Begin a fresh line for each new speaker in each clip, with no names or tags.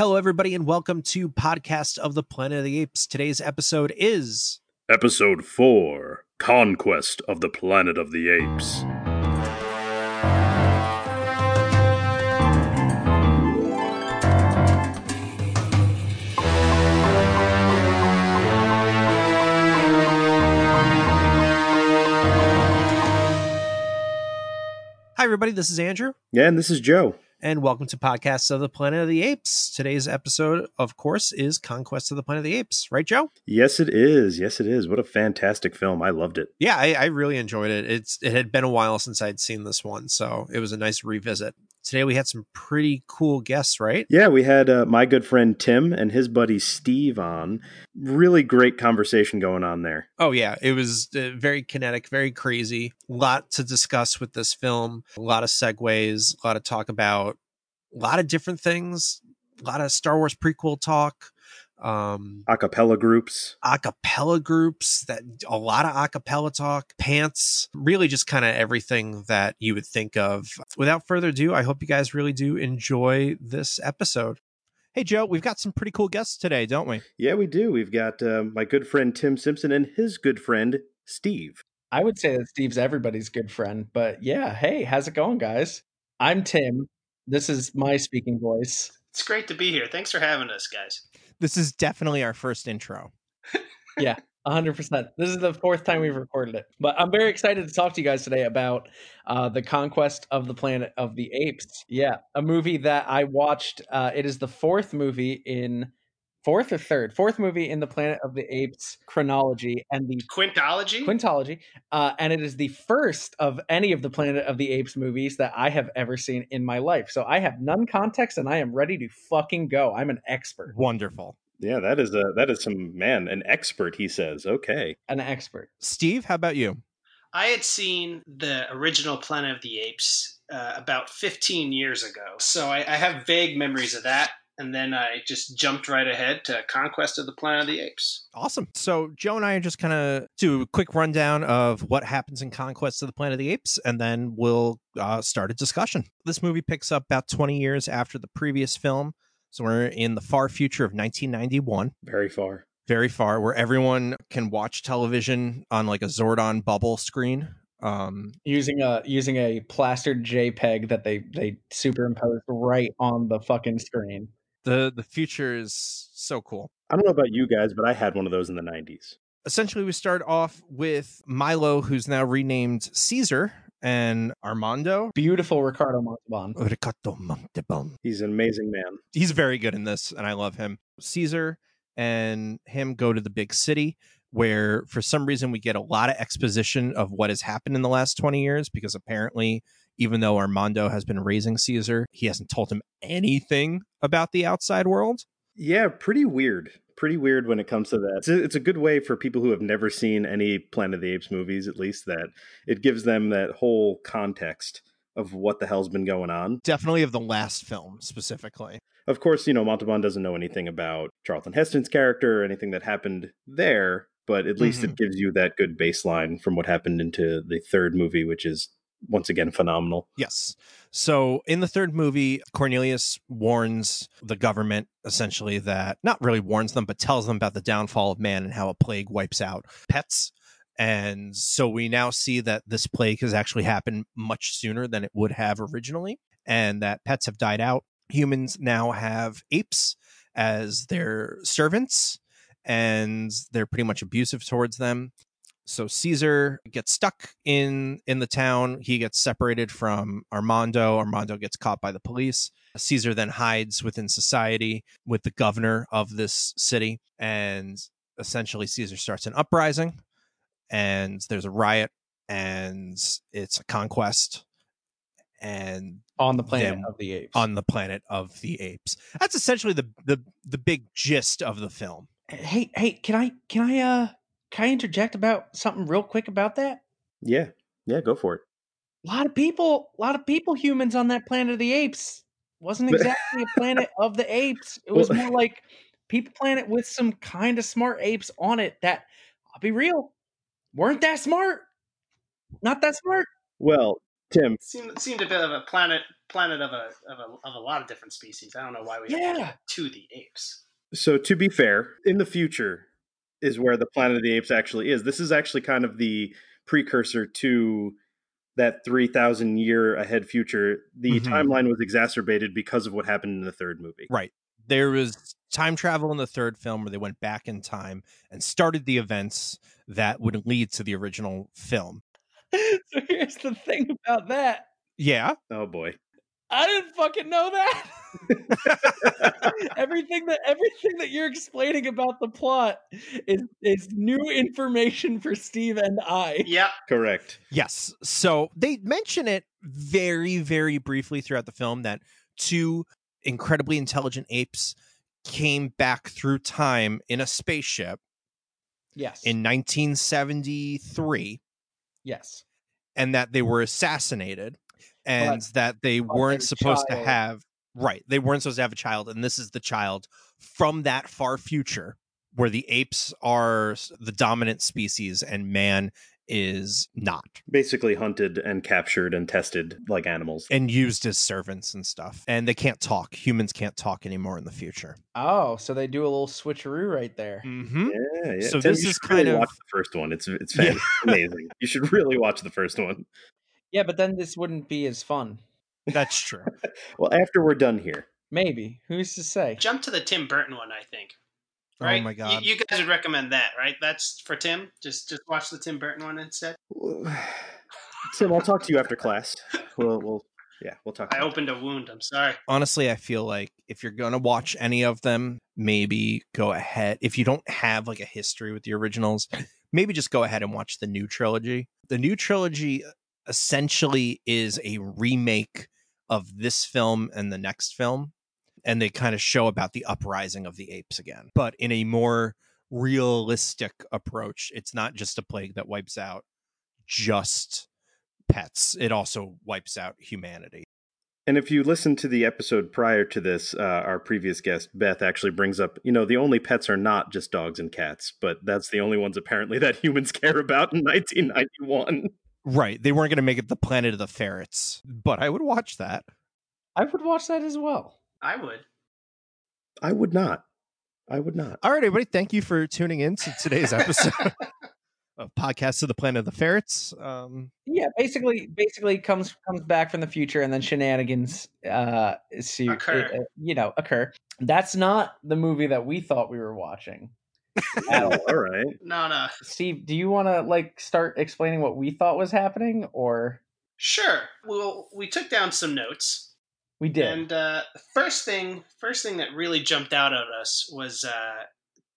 Hello, everybody, and welcome to Podcast of the Planet of the Apes. Today's episode is
Episode 4 Conquest of the Planet of the Apes.
Hi, everybody. This is Andrew,
Yeah, and this is Joe.
And welcome to Podcasts of the Planet of the Apes. Today's episode, of course, is Conquest of the Planet of the Apes, right, Joe?
Yes, it is. Yes, it is. What a fantastic film. I loved it.
Yeah, I, I really enjoyed it. It's it had been a while since I'd seen this one, so it was a nice revisit. Today we had some pretty cool guests, right?
Yeah, we had uh, my good friend Tim and his buddy Steve on. Really great conversation going on there.
Oh yeah, it was uh, very kinetic, very crazy. A lot to discuss with this film. A lot of segues. A lot of talk about a lot of different things. A lot of Star Wars prequel talk. Um,
Acapella groups.
acapella groups that a lot of acapella talk pants really just kind of everything that you would think of without further ado i hope you guys really do enjoy this episode hey joe we've got some pretty cool guests today don't we
Yeah, we do. We've got uh, my good friend Tim Simpson and his good friend Steve.
I would say that Steve's everybody's good friend, but yeah, hey, how's it going, guys? I'm Tim. This is my speaking voice.
It's great to be here. Thanks for having us, guys.
This is definitely our first intro yeah,
100%. This is the fourth time we've recorded it. But I'm very excited to talk to you guys today about uh, The Conquest of the Planet of the Apes. Yeah, a movie that I watched. Uh, it is the fourth movie in, fourth or third? Fourth movie in the Planet of the Apes chronology and the
Quintology?
Quintology, uh, and it is the first of any of the Planet of the Apes movies that I have ever seen in my life. So I have none context, and I am ready to fucking go. I'm an expert,
wonderful
Yeah, that is a that is some man, an expert. He says, "Okay."
an expert.
steve how about you
I had seen the original Planet of the Apes uh, about 15 years ago. So I, I have vague memories of that. And then I just jumped right ahead to Conquest of the Planet of the Apes.
Awesome. So Joe and I are just kind of do a quick rundown of what happens in Conquest of the Planet of the Apes, and then we'll uh, start a discussion. This movie picks up about 20 years after the previous film. So we're in the far future of 1991,
Very far.
very far, where everyone can watch television on like a Zordon bubble screen. Um,
Using a using a plastered JPEG that they they superimposed right on the fucking screen.
The the future is so cool.
I don't know about you guys, but I had one of those in the '90s.
essentially we start off with Milo, who's now renamed Caesar, and Armando.
Beautiful Ricardo Montalban.
Ricardo Montalban.
He's an amazing man.
He's very good in this, and I love him. Caesar and him go to the big city where, for some reason, we get a lot of exposition of what has happened in the last 20 years because apparently, even though Armando has been raising Caesar, he hasn't told him anything about the outside world.
Yeah, pretty weird. Pretty weird when it comes to that. It's a, it's a good way for people who have never seen any Planet of the Apes movies, at least, that it gives them that whole context of what the hell's been going on.
Definitely of the last film specifically.
Of course, you know, Montalban doesn't know anything about Charlton Heston's character or anything that happened there, but at least it mm-hmm. gives you that good baseline from what happened into the third movie, which is once again phenomenal.
Yes. So in the third movie, Cornelius warns the government essentially that not really warns them, but tells them about the downfall of man and how a plague wipes out pets. And so we now see that this plague has actually happened much sooner than it would have originally, and that pets have died out. Humans now have apes as their servants, and they're pretty much abusive towards them so caesar gets stuck in in the town. He gets separated from armando. Armando gets caught by the police. Caesar then hides within society with the governor of this city. And essentially caesar starts an uprising and there's a riot and it's a conquest and
On the planet
Them
of the apes.
on the planet of the apes. That's essentially the the the big gist of the film.
Hey, hey, can I can I uh can I interject about something real quick about that?
Yeah, yeah, go for it.
A lot of people, a lot of people, humans on that planet of the apes wasn't exactly a planet of the apes. It was more like people planet with some kind of smart apes on it that I'll be real, weren't that smart. Not that smart.
Well, Tim,
seemed seemed a bit of a planet planet of a of a of a lot of different species. I don't know why we
Yeah.
to the apes.
So to be fair, in the future is where the Planet of the Apes actually is. This is actually kind of the precursor to that 3000 year ahead future. The
Mhm.
timeline was exacerbated because of what happened in the third movie.
Right. There was time travel in the third film where they went back in time and started the events that would lead to the original film.
so here's the thing about that.
Yeah.
Oh boy.
I didn't fucking know that. everything that everything that you're explaining about the plot is is new information for Steve and I.
Yeah.
Correct.
Yes. So they mention it very, very briefly throughout the film that two incredibly intelligent apes came back through time in a spaceship
Yes.
in 1973
yes.
and that they were assassinated and
But-
that they weren't
their
supposed to have right they weren't supposed to have a child and this is the child from that far future where the apes are the dominant species and man is not
Basically hunted and captured and tested like animals.
and used as servants and stuff and they can't talk humans can't talk anymore in the future
Oh, so they do a little switcheroo right there.
mm-hmm.
Yeah, yeah.
So
Tim,
this
you
is
should really
kind of-
watch the first one. It's it's
Yeah.
amazing. You should really watch the first one.
Yeah, but then this wouldn't be as fun.
that's true
Well, after we're done here,
Maybe. Who's to say?
Jump to the Tim Burton one, I think.
oh
Right?
my god
You, guys would recommend that, right? That's for Tim. Just just watch the Tim Burton one instead.
Tim, I'll talk to you after class. We'll, we'll yeah, we'll talk.
I
about it.
opened a wound. I'm sorry.
honestly, I feel like if you're going to watch any of them, maybe go ahead. If you don't have like a history with the originals, maybe just go ahead and watch the new trilogy. The new trilogy essentially is a remake of this film and the next film. And they kind of show about the uprising of the apes again, but in a more realistic approach. It's not just a plague that wipes out just pets, it also wipes out humanity.
And if you listen to the episode prior to this, uh, our previous guest Beth actually brings up, you know, the only pets are not just dogs and cats, but that's the only ones apparently that humans care about in 1991.
Right. They weren't going to make it the planet of the ferrets, but I would watch that.
I would watch that as well.
I would.
I would not. I would not.
All right, everybody. Thank you for tuning in to today's episode of Podcast of the Planet of the Ferrets. Um,
Yeah, basically, basically comes comes back from the future, and then shenanigans, uh, see,
Occur.
uh, you know, occur. That's not the movie that we thought we were watching. At all.
All right.
No, no.
Steve, do you want to like start explaining what we thought was happening, or
Sure. Well, we took down some notes,
we did?
and uh, first thing, first thing that really jumped out at us was uh,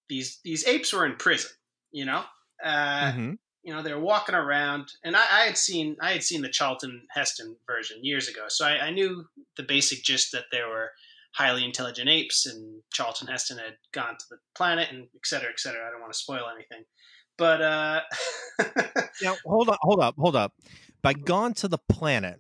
these these apes were in prison. You know, uh,
mhm.
you know they were walking around, and I, I had seen I had seen the Charlton Heston version years ago, so I, I knew the basic gist that there were highly intelligent apes, and Charlton Heston had gone to the planet, and et cetera, et cetera. I don't want to spoil anything, but uh,
Now, hold up, hold up, hold up. By gone to the planet,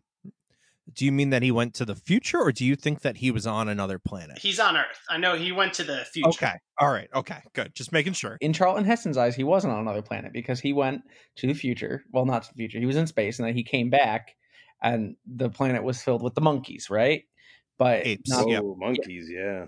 do you mean that he went to the future, or do you think that he was on another planet?
he's on Earth. I know he went to the future.
Okay. All right. Okay. Good. Just making sure.
in Charlton Heston's eyes, he wasn't on another planet because he went to the future. Well, not to the future. He was in space, and then he came back, and the planet was filled with the monkeys, right? But
Apes.
not-
Oh,
Yep.
monkeys, yeah.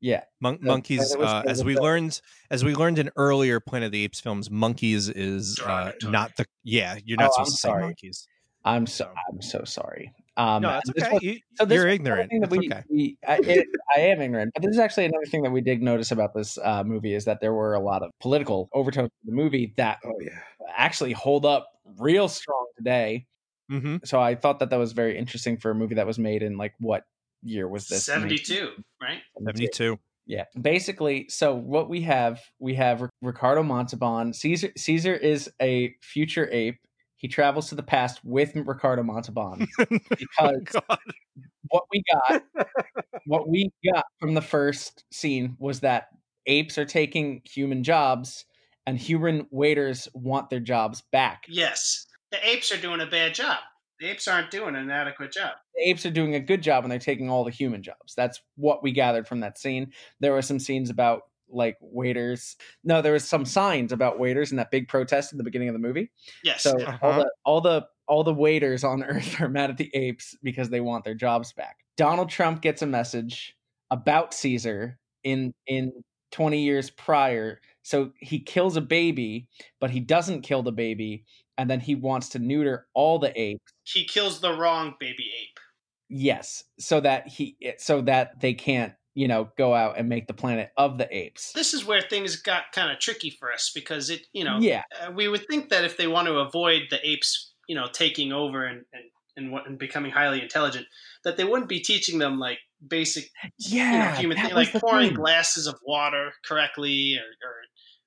yeah,
Mon-
The
monkeys, uh, as we
the-
learned, as we learned in earlier Planet of the Apes films, monkeys is uh, not the. Yeah, you're not
Oh, I'm
supposed to say monkeys.
I'm so
So-
I'm so sorry. Um,
no, that's
this
okay.
was-
You,
so this
you're ignorant.
That we,
okay.
we I, it, I am ignorant, but this is actually another thing that we did notice about this uh, movie is that there were a lot of political overtones in the movie that
Oh, yeah.
actually hold up real strong today.
hmm
So I thought that that was very interesting for a movie that was made in like what year was this?
Seventy-two, right?
72.
Yeah, basically. So what we have, we have Ricardo Montalban. Caesar Caesar is a future ape. He travels to the past with Ricardo Montalban because oh,
God.
what we got, what we got from the first scene was that apes are taking human jobs, and human waiters want their jobs back.
Yes, the apes are doing a bad job. The apes aren't doing an adequate job.
the apes are doing a good job and they're taking all the human jobs. That's what we gathered from that scene. There were some scenes about like waiters. No, there was some signs about waiters in that big protest at the beginning of the movie.
Yes,
So all
Uh-huh.
the all the all the waiters on Earth are mad at the apes because they want their jobs back. Donald Trump gets a message about Caesar in in 20 years prior. So he kills a baby, but he doesn't kill the baby, and then he wants to neuter all the apes.
He kills the wrong baby ape.
Yes, so that he so that they can't, you know, go out and make the planet of the apes.
This is where things got kind of tricky for us because it, you know,
Yeah.
uh, we would think that if they want to avoid the apes, you know, taking over and and and, what, and becoming highly intelligent, that they wouldn't be teaching them like basic, yeah you know, human thing, like pouring
thing.
glasses of water correctly or, or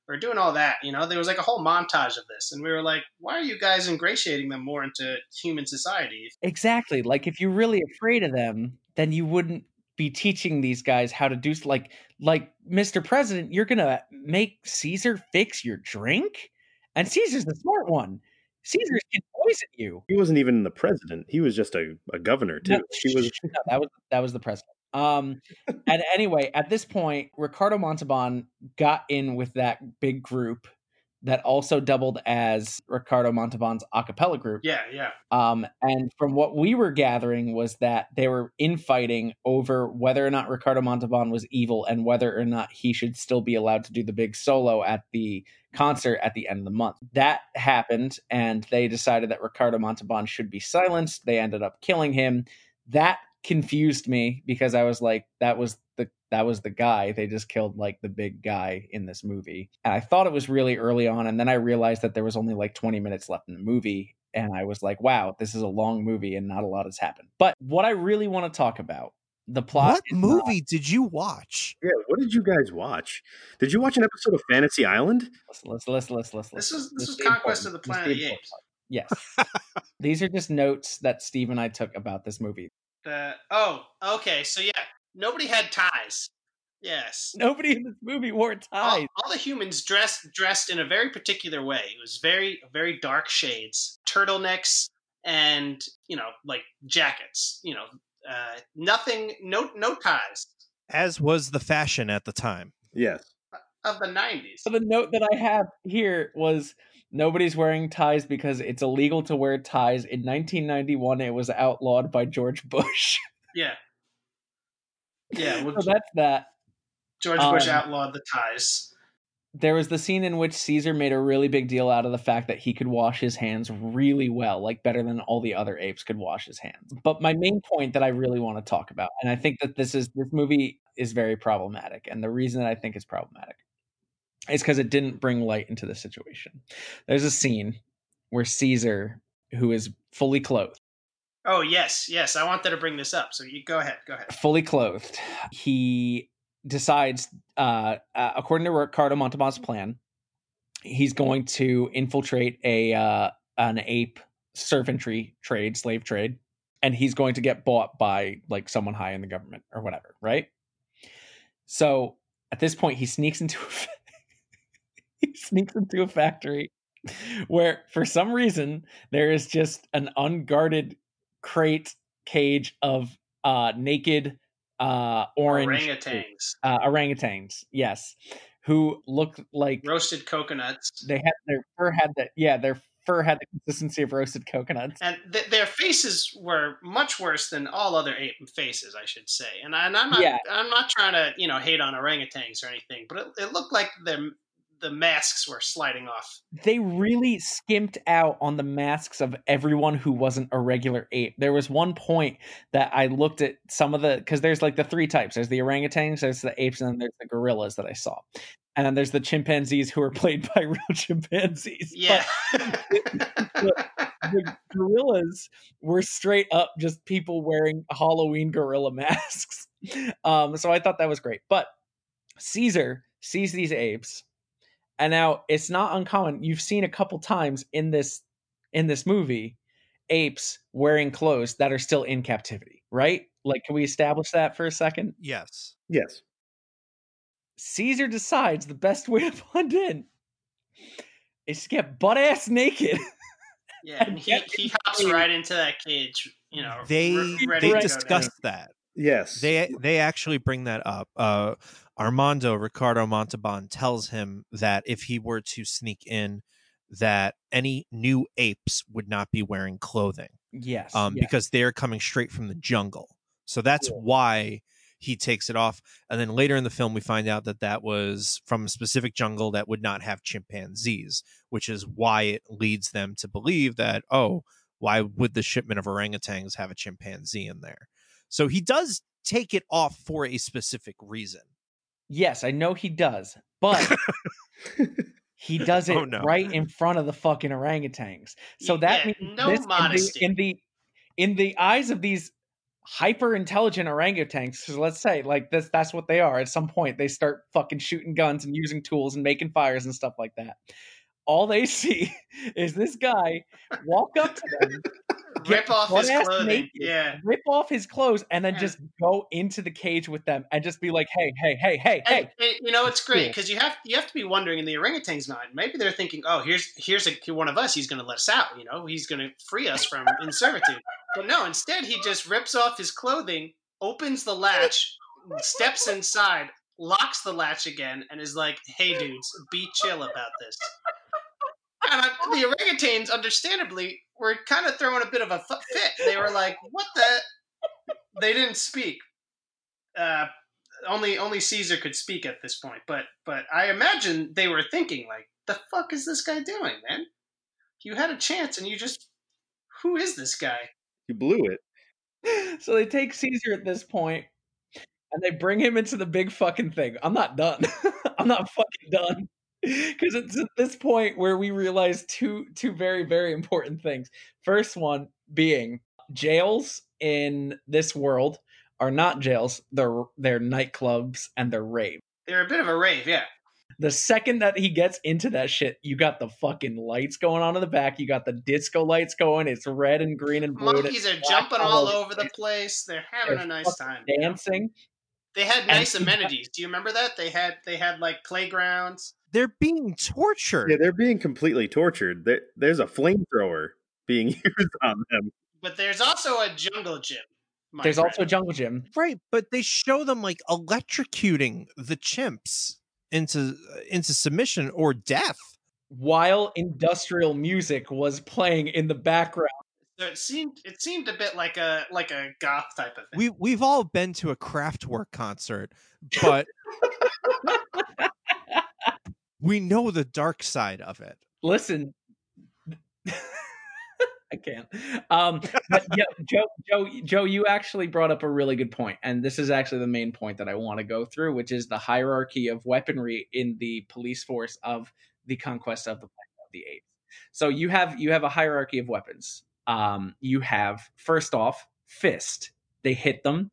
or doing all that. You know, there was like a whole montage of this, and we were like, why are you guys ingratiating them more into human society?
Exactly. Like if you're really afraid of them, then you wouldn't be teaching these guys how to do like like Mr. President, you're going to make Caesar fix your drink? And Caesar's the smart one. Caesar can poison you.
He wasn't even the president. He was just a, a governor too.
No,
He was
no, that was that was the president. Um, and anyway, at this point, Ricardo Montalban got in with that big group that also doubled as Ricardo Montalban's a cappella group.
Yeah, yeah.
Um, and from what we were gathering was that they were infighting over whether or not Ricardo Montalban was evil and whether or not he should still be allowed to do the big solo at the concert at the end of the month. That happened, and they decided that Ricardo Montalban should be silenced. They ended up killing him. That confused me because I was like, that was the that was the guy. They just killed like the big guy in this movie. And I thought it was really early on, and then I realized that there was only like 20 minutes left in the movie. And I was like, wow, this is a long movie and not a lot has happened. But what I really want to talk about, the plot
What
is not-
movie did you watch?
yeah. What did you guys watch? Did you watch an episode of Fantasy Island?
Listen, listen, listen, listen, listen.
This was this
is
was
the
Conquest of the Planet of the Apes.
Yes. These are just notes that Steve and I took about this movie.
The oh, okay, so yeah, nobody had ties. Yes.
Nobody in this movie wore
All,
ties.
all the humans dressed dressed in a very particular way. It was very very dark shades, turtlenecks, and you know like jackets. You know, uh, nothing, no no ties
As was the fashion at the time.
Yes.
of the nineties.
So the note that I have here was nobody's wearing ties because it's illegal to wear ties. In 1991, it was outlawed by George Bush.
Yeah, yeah. Well,
so that's that.
George Bush
um,
outlawed the ties.
There was the scene in which Caesar made a really big deal out of the fact that he could wash his hands really well, like better than all the other apes could wash his hands. But my main point that I really want to talk about, and I think that this is this movie is very problematic, and the reason that I think it's problematic is because it didn't bring light into the situation. There's a scene where Caesar, who is fully clothed,
Oh yes, yes. I wanted to bring this up. So you go ahead. Go ahead.
fully clothed, he decides, uh, uh, according to Ricardo Montalban's plan, he's going to infiltrate a uh, an ape servantry trade, slave trade, and he's going to get bought by like someone high in the government or whatever, right? So at this point, he sneaks into a, he sneaks into a factory where, for some reason, there is just an unguarded crate cage of uh, naked uh, orange
Orangutans,
uh, orangutans. Yes, who look like
roasted coconuts,
they had their fur had that. Yeah, their fur had the consistency of roasted coconuts.
and th- their faces were much worse than all other ape faces, I should say. And, I, and I'm not,
Yeah.
I'm not trying to, you know, hate on orangutans or anything, but it, it looked like the the masks were sliding off.
They really skimped out on the masks of everyone who wasn't a regular ape. There was one point that I looked at some of the because there's like the three types. There's the orangutans, there's the apes, and then there's the gorillas that I saw. And then there's the chimpanzees who are played by real chimpanzees.
Yeah.
the gorillas were straight up just people wearing Halloween gorilla masks. Um, so I thought that was great. But Caesar sees these apes, and now it's not uncommon. You've seen a couple times in this in this movie apes wearing clothes that are still in captivity, right? Like, can we establish that for a second?
Yes.
Yes.
Caesar decides the best way to blend in is to get butt ass naked.
yeah, and he, he hops right into that cage, you know.
They
re-
they discussed that.
Yes.
They they actually bring that up. Uh, Armando Ricardo Montalban tells him that if he were to sneak in that any new apes would not be wearing clothing
Yes.
um,
yes.
because they're coming straight from the jungle. So that's
Cool.
why he takes it off. And then later in the film, we find out that that was from a specific jungle that would not have chimpanzees, which is why it leads them to believe that, oh, why would the shipment of orangutans have a chimpanzee in there? So he does take it off for a specific reason.
Yes, I know he does, but he does oh, it
Oh, no.
right in front of the fucking orangutans. So that means
no
this, in the-
modesty.
in the in the eyes of these hyper intelligent orangutans. So let's say like this, that's what they are. At some point, they start fucking shooting guns and using tools and making fires and stuff like that. All they see is this guy walk up to them,
Rip off his clothing.
naked,
Yeah.
rip off his clothes, and then
Yeah.
just go into the cage with them and just be like, "Hey, hey, hey, hey, hey!"
And, you know it's great because you have you have to be wondering in the orangutan's mind. Maybe they're thinking, "Oh, here's here's a, one of us. He's going to let us out. You know, he's going to free us from in servitude." But no, instead he just rips off his clothing, opens the latch, steps inside, locks the latch again, and is like, "Hey, dudes, be chill about this." And I, the orangutans, understandably, were kind of throwing a bit of a fit. They were like, "What the?" They didn't speak. Uh, only only Caesar could speak at this point, but but I imagine they were thinking like, "The fuck is this guy doing, man? You had a chance and you just who is this guy?"
You blew it.
so they take Caesar at this point and they bring him into the big fucking thing. I'm not done. I'm not fucking done. Because it's at this point where we realize two two very, very important things. First one being jails in this world are not jails, they're they're nightclubs and they're raves.
They're a bit of a rave, yeah.
The second that he gets into that shit, you got the fucking lights going on in the back. You got the disco lights going. It's red and green and blue. and
Monkeys are jumping
all over
the place. They're having
They're
a nice time.
dancing.
They had nice
he-
amenities. Do you remember that? They had they had like playgrounds.
They're being tortured.
Yeah, they're being completely tortured. There, there's a flamethrower being used on them.
But there's also a jungle gym.
There's
friend.
also a jungle gym.
Right, but they show them like electrocuting the chimps into uh, into submission or death.
while industrial music was playing in the background.
So it seemed it seemed a bit like a like a goth type of thing.
We we've all been to a Kraftwerk concert, but we know the dark side of it.
Listen, I can't. Um, but yeah, Joe, Joe, Joe, you actually brought up a really good point, and this is actually the main point that I want to go through, which is the hierarchy of weaponry in the police force of the conquest of the planet of the apes. So you have you have a hierarchy of weapons. Um, you have first off fist. They hit them,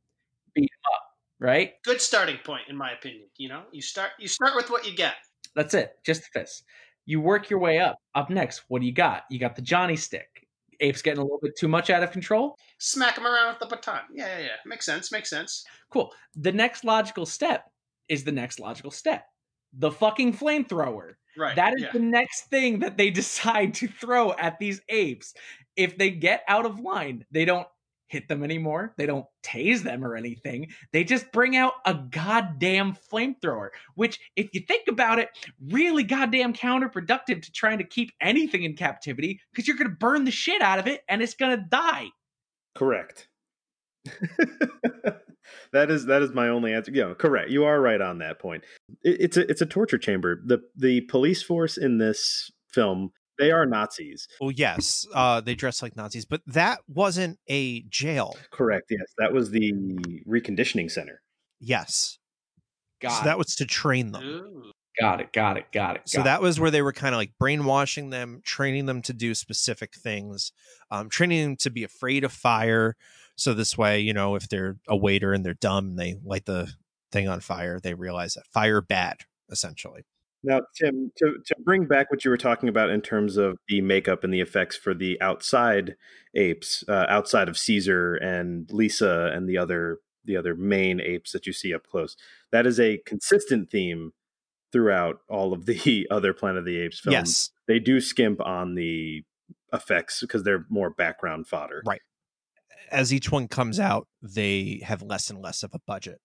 beat them up, right?
Good starting point, in my opinion. You know, you start you start with what you get.
That's it. Just the fist. You work your way up. Up next, what do you got? You got the Johnny stick. Ape's getting a little bit too much out of control.
Smack them around with the baton. Yeah, yeah, yeah. Makes sense. Makes sense.
Cool. The next logical step is the next logical step. The fucking flamethrower.
Right.
That is
yeah.
the next thing that they decide to throw at these apes. If they get out of line, they don't hit them anymore. They don't tase them or anything. They just bring out a goddamn flamethrower, which, if you think about it, really goddamn counterproductive to trying to keep anything in captivity because you're going to burn the shit out of it and it's going to die.
Correct. that is that is my only answer. Yeah, correct. You are right on that point. It, it's a it's a torture chamber. the The police force in this film they are Nazis.
Well, yes, uh, they dress like Nazis, but that wasn't a jail.
Correct. Yes, that was the reconditioning center.
Yes,
Got
so
it.
that was to train them.
Ooh.
Got it. Got it. Got it.
So
got
that was where they were kind of like brainwashing them, training them to do specific things, um, training them to be afraid of fire. So this way, you know, if they're a waiter and they're dumb and they light the thing on fire, they realize that fire bad, essentially.
Now, Tim, to, to bring back what you were talking about in terms of the makeup and the effects for the outside apes, uh, outside of Caesar and Lisa and the other the other main apes that you see up close, that is a consistent theme throughout all of the other Planet of the Apes films.
Yes,
They do skimp on the effects because they're more background fodder.
Right. as each one comes out, they have less and less of a budget.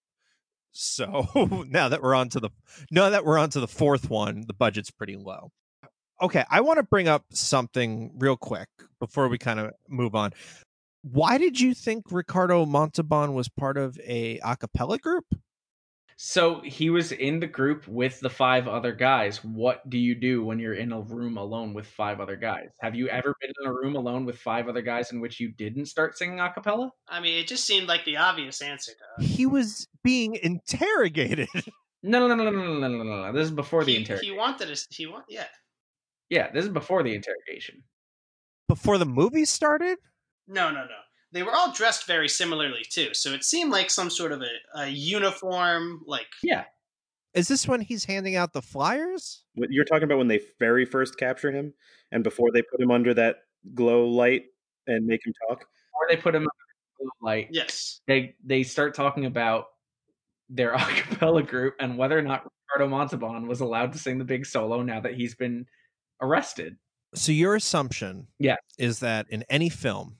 So now that we're on to the now that we're on to the fourth one, the budget's pretty low. okay, I want to bring up something real quick before we kind of move on. Why did you think Ricardo Montalban was part of a a cappella group?
So he was in the group with the five other guys. What do you do when you're in a room alone with five other guys? Have you ever been in a room alone with five other guys in which you didn't start singing a cappella?
I mean, it just seemed like the obvious answer to us.
He was being interrogated.
No, no, no, no, no, no, no, no, no. This is before the
he,
interrogation.
he wanted us. He want yeah.
Yeah, this is before the interrogation.
Before the movie started?
No, no, no. They were all dressed very similarly too, so it seemed like some sort of a, a uniform. Like
Yeah.
Is this when he's handing out the flyers?
What you're talking about when they very first capture him, and before they put him under that glow light and make him talk.
Or they put him under the blue light.
yes,
They they start talking about their a cappella group and whether or not Ricardo Montalban was allowed to sing the big solo now that he's been arrested.
So your assumption
Yes.
is that in any film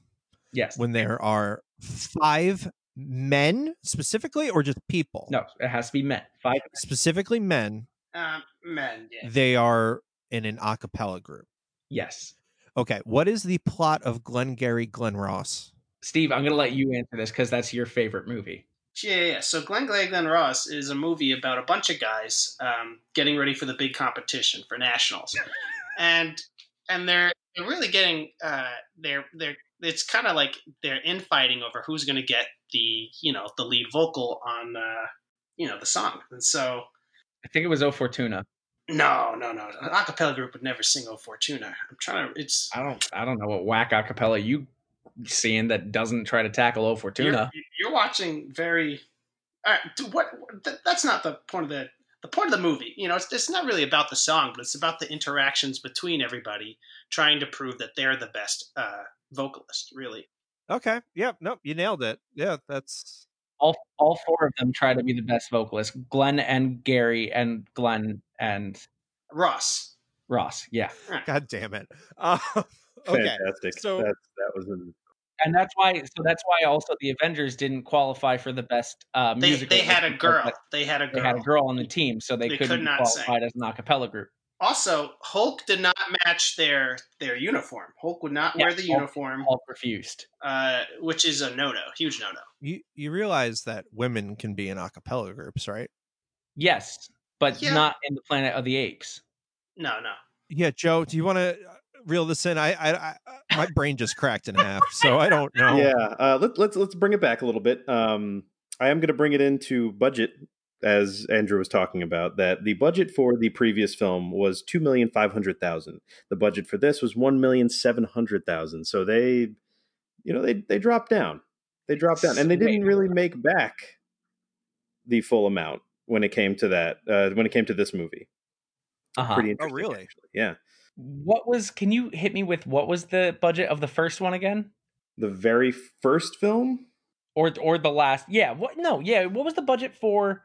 Yes.
when there are five men specifically or just people?
no, it has to be men. Five.
Specifically men,
um, men. Yeah.
they are in an a cappella group.
Yes.
Okay, what is the plot of Glengarry Glen Ross?
Steve, I'm going to let you answer this because that's your favorite movie.
Yeah, yeah, yeah. So Glenn Glade Glen Ross is a movie about a bunch of guys um, getting ready for the big competition for nationals, and and they're they're really getting uh, they're they're it's kind of like they're infighting over who's going to get the you know the lead vocal on uh, you know the song, and so
I think it was O Fortuna.
no no no an acapella group would never sing O Fortuna. I'm trying to it's
I don't I don't know what whack a cappella you seeing that doesn't try to tackle O Fortuna.
You're, you're watching very. All right, dude, what? That, that's not the point of the the point of the movie. You know, it's it's not really about the song, but it's about the interactions between everybody, trying to prove that they're the best uh, vocalist. Really,
Okay, yep, nope, you nailed it. Yeah, that's
All all four of them try to be the best vocalist. Glenn and Gary and Glenn and
Ross.
Ross. Yeah.
god damn it. Uh, okay,
Fantastic.
so-
that that was an,
And that's why so that's why also the Avengers didn't qualify for the best uh
They
musical.
they had a girl. They had a
They had a girl on the team, so they,
They
couldn't
could
be
not
qualified as an a cappella group.
Also, Hulk did not match their their uniform. Hulk would not
Yeah,
wear the
Hulk-
uniform,
Hulk refused.
uh, which is a no no, huge no no.
you you realize that women can be in a cappella groups, right?
Yes, but
Yeah.
not in the Planet of the Apes.
No no.
Yeah, Joe, do you want to reel this in? I, I, I my brain just cracked in half, so I don't know.
yeah. Uh, let, let's let's bring it back a little bit. Um, I am going to bring it into budget, as Andrew was talking about. That the budget for the previous film was two million five hundred thousand. The budget for this was one million seven hundred thousand. So they, you know, they they dropped down. They dropped down, and they didn't really make back the full amount when it came to that. Uh, when it came to this movie,
Uh-huh.
pretty
Oh, really?
actually. Yeah.
What was? Can you hit me with what was the budget of the first one again,
The very first film
or or the last? Yeah. What? No. Yeah. What was the budget for?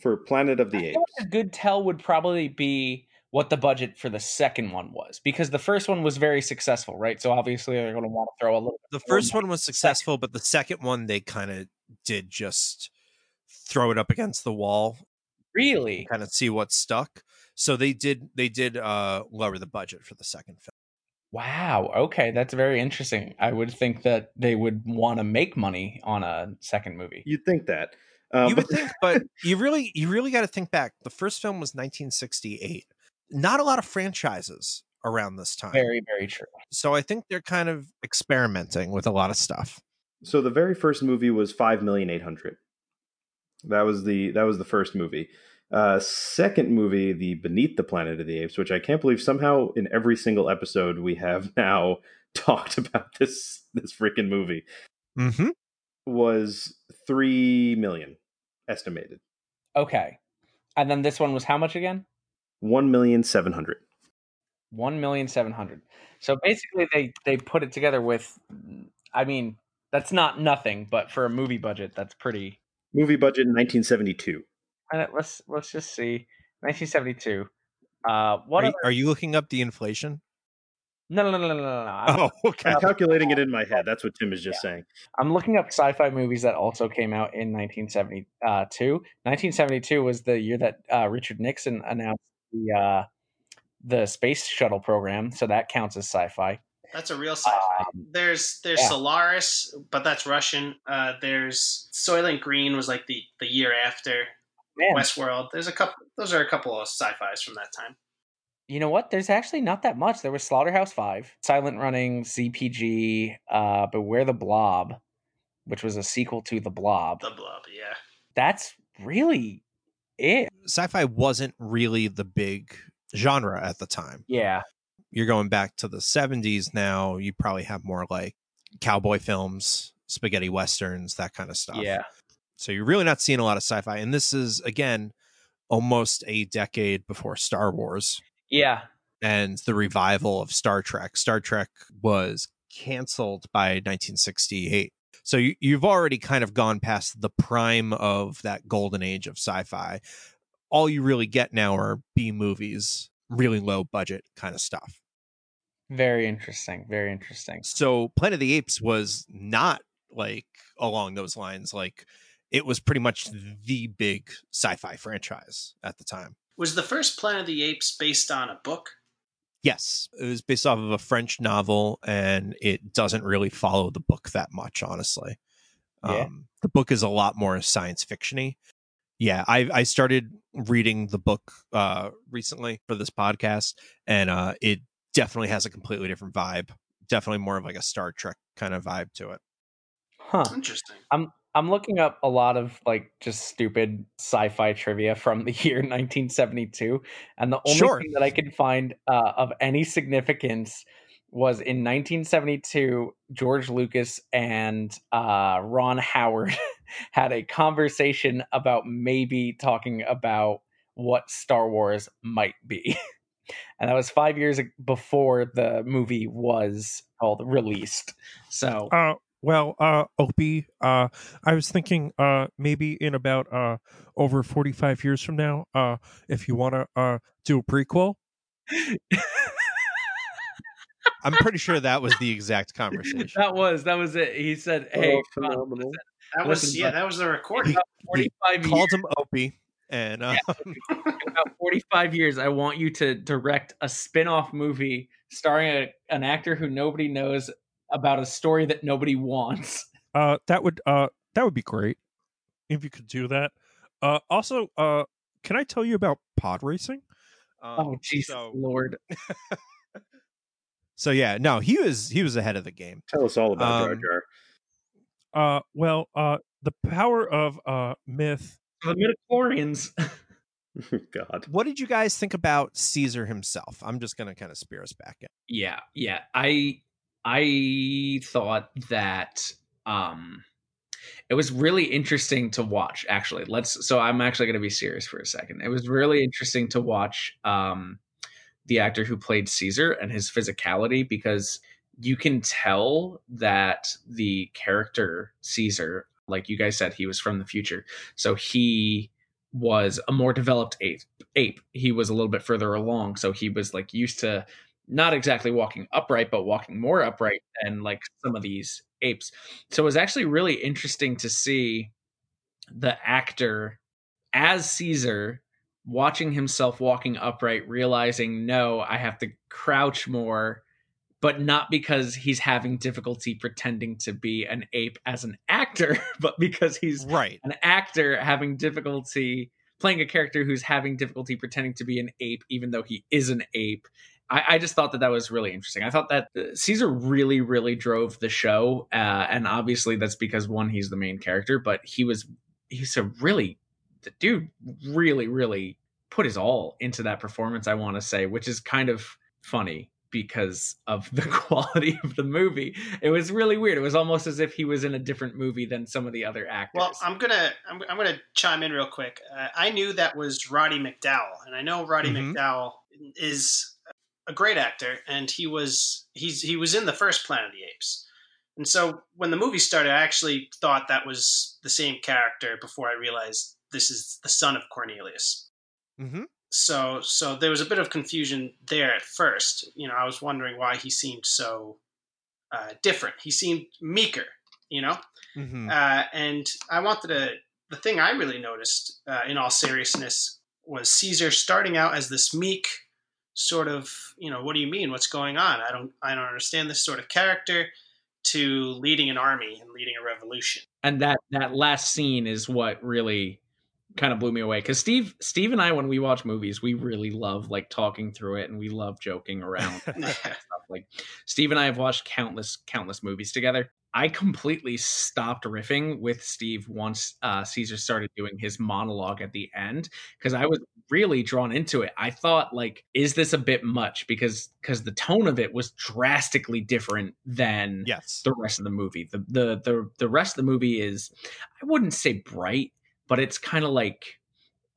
For Planet of the
feel
Apes.
a good tell would probably be what the budget for the second one was, because the first one was very successful, right? So obviously they're going to want to throw a little.
The first one was successful, but the second one they kind of did just throw it up against the wall,
really.
kind of see what stuck. So they did they did uh lower the budget for the second film.
Wow. Okay, that's very interesting. I would think that they would want to make money on a second movie.
You'd think that. Um,
you would think, but you really you really got to think back. The first film was 1968. Not a lot of franchises around this time.
Very, very true.
So I think they're kind of experimenting with a lot of stuff.
So the very first movie was five million eight hundred. That was the that was the first movie. Uh, second movie, the Beneath the Planet of the Apes, which I can't believe somehow in every single episode we have now talked about this this freaking movie
Mm-hmm.
was three million estimated.
Okay. And then this one was how much again?
One million seven hundred.
One million seven hundred. So basically, they they put it together with. I mean, that's not nothing, but for a movie budget, that's pretty.
Movie budget in nineteen seventy two.
And it- let's let's just see, 1972. Uh, what?
Are, you-
other-
are you looking up the inflation?
No, no, no, no, no, no. no. I'm,
Oh, okay.
I'm calculating it in my head. That's what Tim is just saying.
I'm looking up sci-fi movies that also came out in 1972. 1972 was the year that uh, Richard Nixon announced the uh, the space shuttle program, so that counts as sci-fi.
That's a real sci-fi.
Um,
there's there's
yeah.
Solaris, but that's Russian. Uh, there's Soylent Green was like the the year after
Man,
Westworld. There's a couple. Those are a couple of sci-fis from that time.
You know what? There's actually not that much. There was Slaughterhouse Five, Silent Running, ZPG, uh, Beware the Blob, which was a sequel to The Blob.
The Blob, yeah.
That's really it.
Sci-fi wasn't really the big genre at the time.
Yeah,
You're going back to the 70s now. You probably have more like cowboy films, spaghetti westerns, that kind of stuff.
yeah.
So you're really not seeing a lot of sci-fi, and this is again almost a decade before Star Wars
Yeah,
and the revival of Star Trek. Star Trek was canceled by 1968. So you, you've already kind of gone past the prime of that golden age of sci-fi. All you really get now are B movies, really low budget kind of stuff.
very interesting. Very interesting.
So Planet of the Apes was not like along those lines. Like it was pretty much the big sci-fi franchise at the time.
Was the first Planet of the Apes based on a book?
Yes, it was based off of a French novel, and it doesn't really follow the book that much, honestly.
Yeah.
Um, the book is a lot more science fictiony. Yeah, I, I started reading the book uh, recently for this podcast, and uh, it definitely has a completely different vibe. Definitely more of like a Star Trek kind of vibe to it.
Huh.
Interesting.
I'm looking up a lot of like just stupid sci-fi trivia from the year 1972, and the only
Sure.
thing that I could find uh, of any significance was in 1972. George Lucas and uh, Ron Howard had a conversation about maybe talking about what Star Wars might be, and that was five years before the movie was called released. So
Uh, well, uh, Opie, uh, I was thinking, uh, maybe in about, uh, over 45 years from now, uh, if you want to, uh, do a prequel.
I'm pretty sure that was the exact conversation.
that was that was it. He said, "Hey,
Oh,
Ron,
phenomenal.
That was
Listen,
yeah, that was the recording.
about 45 years,
Called him Opie, and uh,
in about 45 years i want you to direct a spin-off movie starring a, an actor who nobody knows about a story that nobody wants
Uh, that would, uh, that would be great if you could do that. Uh, also, uh, can I tell you about pod racing?
um,
oh jesus
so-
lord
So yeah, no, he was he was ahead of the game.
Tell us all about Jar
Um,
Jar.
Uh, well, uh, the power of, uh, myth.
the midichlorians
God.
What did you guys think about Caesar himself? I'm just gonna kind of spear us back in.
yeah yeah i i thought that um it was really interesting to watch actually. Let's so i'm actually going to be serious for a second. It was really interesting to watch um the actor who played caesar and his physicality because you can tell that the character caesar like you guys said he was from the future. So he was a more developed ape ape. He was a little bit further along so he was like used to not exactly walking upright, but walking more upright than like some of these apes. So it was actually really interesting to see the actor as Caesar watching himself walking upright, realizing, no, I have to crouch more, but not because he's having difficulty pretending to be an ape as an actor, but because he's
Right.
an actor having difficulty playing a character who's having difficulty pretending to be an ape, even though he is an ape. I, I just thought that that was really interesting. I thought that uh, Caesar really, really drove the show, uh, and obviously that's because one, he's the main character, but he was he's a really the dude really, really put his all into that performance. I want to say, which is kind of funny because of the quality of the movie. It was really weird. It was almost as if he was in a different movie than some of the other actors.
Well, I'm gonna I'm, I'm gonna chime in real quick. Uh, I knew that was Roddy McDowall, and I know Roddy
Mhm.
McDowall is a great actor, and he was he's he was in the first Planet of the Apes. And so when the movie started, I actually thought that was the same character before I realized this is the son of Cornelius.
Mm-hmm.
So so there was a bit of confusion there at first. You know, I was wondering why he seemed so uh, different. He seemed meeker. You know,
Mm-hmm.
uh, and I wanted to. The thing I really noticed, uh, in all seriousness, was Caesar starting out as this meek, sort of you know what do you mean? What's going on? I don't i don't understand this sort of character to leading an army and leading a revolution.
And that that last scene is what really kind of blew me away because steve steve and i when we watch movies we really love like talking through it and we love joking around stuff. like steve and i have watched countless countless movies together I completely stopped riffing with Steve once uh, Caesar started doing his monologue at the end because I was really drawn into it. I thought like, is this a bit much? Because because the tone of it was drastically different than
yes.
the rest of the movie. The the the the rest of the movie is, I wouldn't say bright, but it's kind of like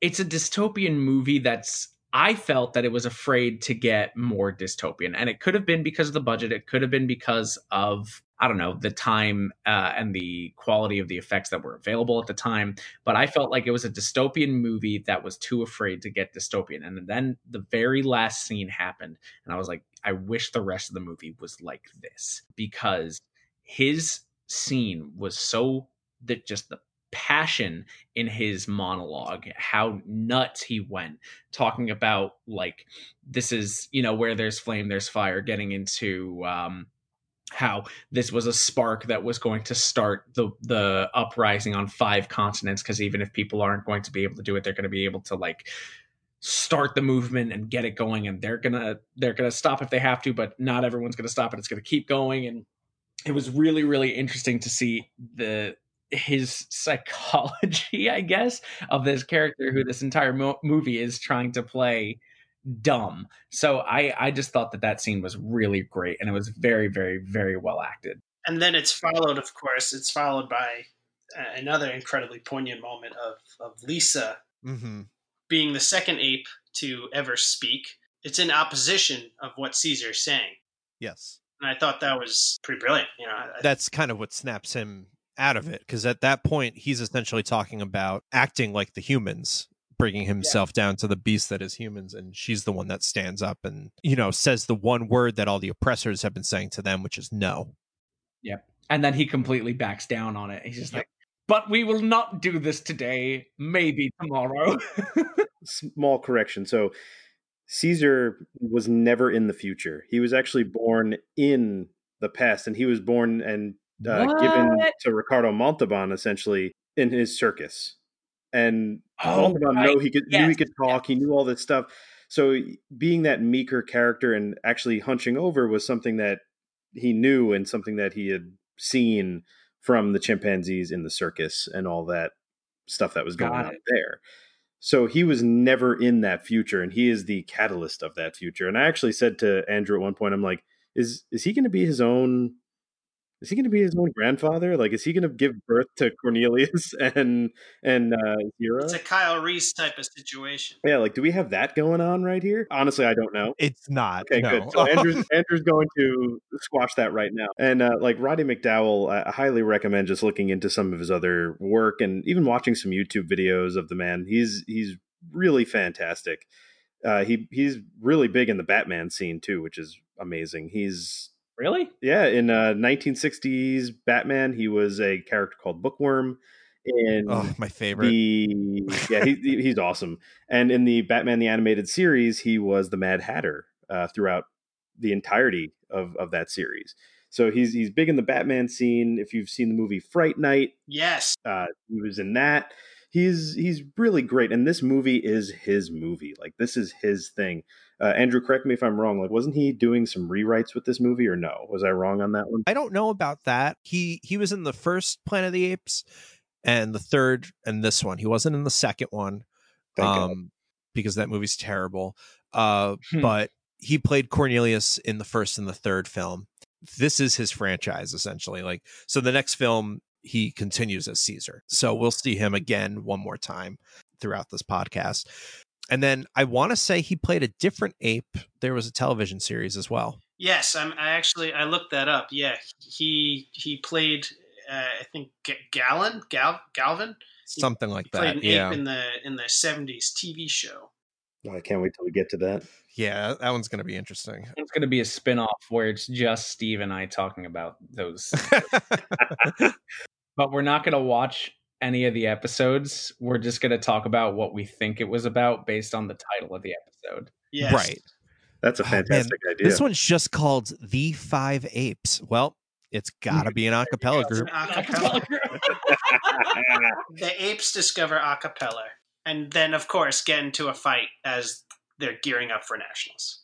it's a dystopian movie that's I felt that it was afraid to get more dystopian. And it could have been because of the budget. It could have been because of, I don't know, the time uh, and the quality of the effects that were available at the time. But I felt like it was a dystopian movie that was too afraid to get dystopian. And then the very last scene happened. And I was like, I wish the rest of the movie was like this because his scene was so that just the passion in his monologue how nuts he went talking about like this is you know where there's flame there's fire getting into um how this was a spark that was going to start the the uprising on five continents because even if people aren't going to be able to do it they're going to be able to like start the movement and get it going and they're gonna they're gonna stop if they have to but not everyone's gonna stop it. It's gonna keep going and it was really really interesting to see the his psychology, I guess, of this character who this entire mo- movie is trying to play dumb. So I I just thought that that scene was really great and it was very very very well acted.
And then it's followed, of course, it's followed by another incredibly poignant moment of of Lisa
mm-hmm.
being the second ape to ever speak. It's in opposition of what Caesar's saying.
Yes.
And I thought that was pretty brilliant. You know,
that's kind of what snaps him out of it because at that point he's essentially talking about acting like the humans bringing himself yeah. down to the beast that is humans and she's the one that stands up and you know says the one word that all the oppressors have been saying to them which is no.
Yep. And then he completely backs down on it. He's just yep. like but we will not do this today. Maybe tomorrow.
Small correction. So caesar was never in the future. He was actually born in the past and he was born and uh, given to Ricardo Montalban essentially in his circus. And oh, Montalban right. know he could yes. knew he could talk, yes. he knew all this stuff. So being that meeker character and actually hunching over was something that he knew and something that he had seen from the chimpanzees in the circus and all that stuff that was going Got on it. there. So he was never in that future and he is the catalyst of that future. And I actually said to Andrew at one point, I'm like, is is he going to be his own is he going to be his own grandfather? Like, is he going to give birth to Cornelius and and uh, Zira?
It's a Kyle Reese type of situation.
Yeah, like, do we have that going on right here? Honestly, I don't know.
It's not.
Okay,
no.
good. So Andrew's, Andrew's going to squash that right now. And uh, like Roddy McDowall, I highly recommend just looking into some of his other work and even watching some YouTube videos of the man. He's he's really fantastic. Uh, he he's really big in the Batman scene too, which is amazing. He's
Really?
Yeah, in uh, 1960s Batman, he was a character called Bookworm. In
oh, my favorite.
The, yeah, he, he's awesome. And in the Batman the Animated Series, he was the Mad Hatter uh, throughout the entirety of, of that series. So he's he's big in the Batman scene. If you've seen the movie Fright Night,
yes,
uh, he was in that. He's he's really great, and this movie is his movie. Like this is his thing. Uh, Andrew, correct me if I'm wrong. Like, wasn't he doing some rewrites with this movie, or no? Was I wrong on that one?
I don't know about that. He he was in the first Planet of the Apes, and the third, and this one. He wasn't in the second one, Thank um, God. because that movie's terrible. Uh, hmm. But he played Cornelius in the first and the third film. This is his franchise essentially. Like, so the next film he continues as Caesar. So we'll see him again one more time throughout this podcast and then I want to say he played a different ape. There was a television series as well.
Yes, I'm, I actually I looked that up. Yeah, he he played uh, I think Gallon Gal, Galvin
something like
he
that.
Played an
yeah,
ape in the in the '70s TV show.
Oh, I can't wait till we get to that.
Yeah, that one's going to be interesting.
It's going to be a spin-off where it's just Steve and I talking about those. but we're not going to watch any of the episodes. We're just going to talk about what we think it was about based on the title of the episode.
Yes.
Right.
That's a
Oh,
fantastic idea.
This one's just called The Five Apes. Well, it's got to be an a cappella
an
group.
acapella. the apes discover acapella, and then, of course, get into a fight as they're gearing up for nationals.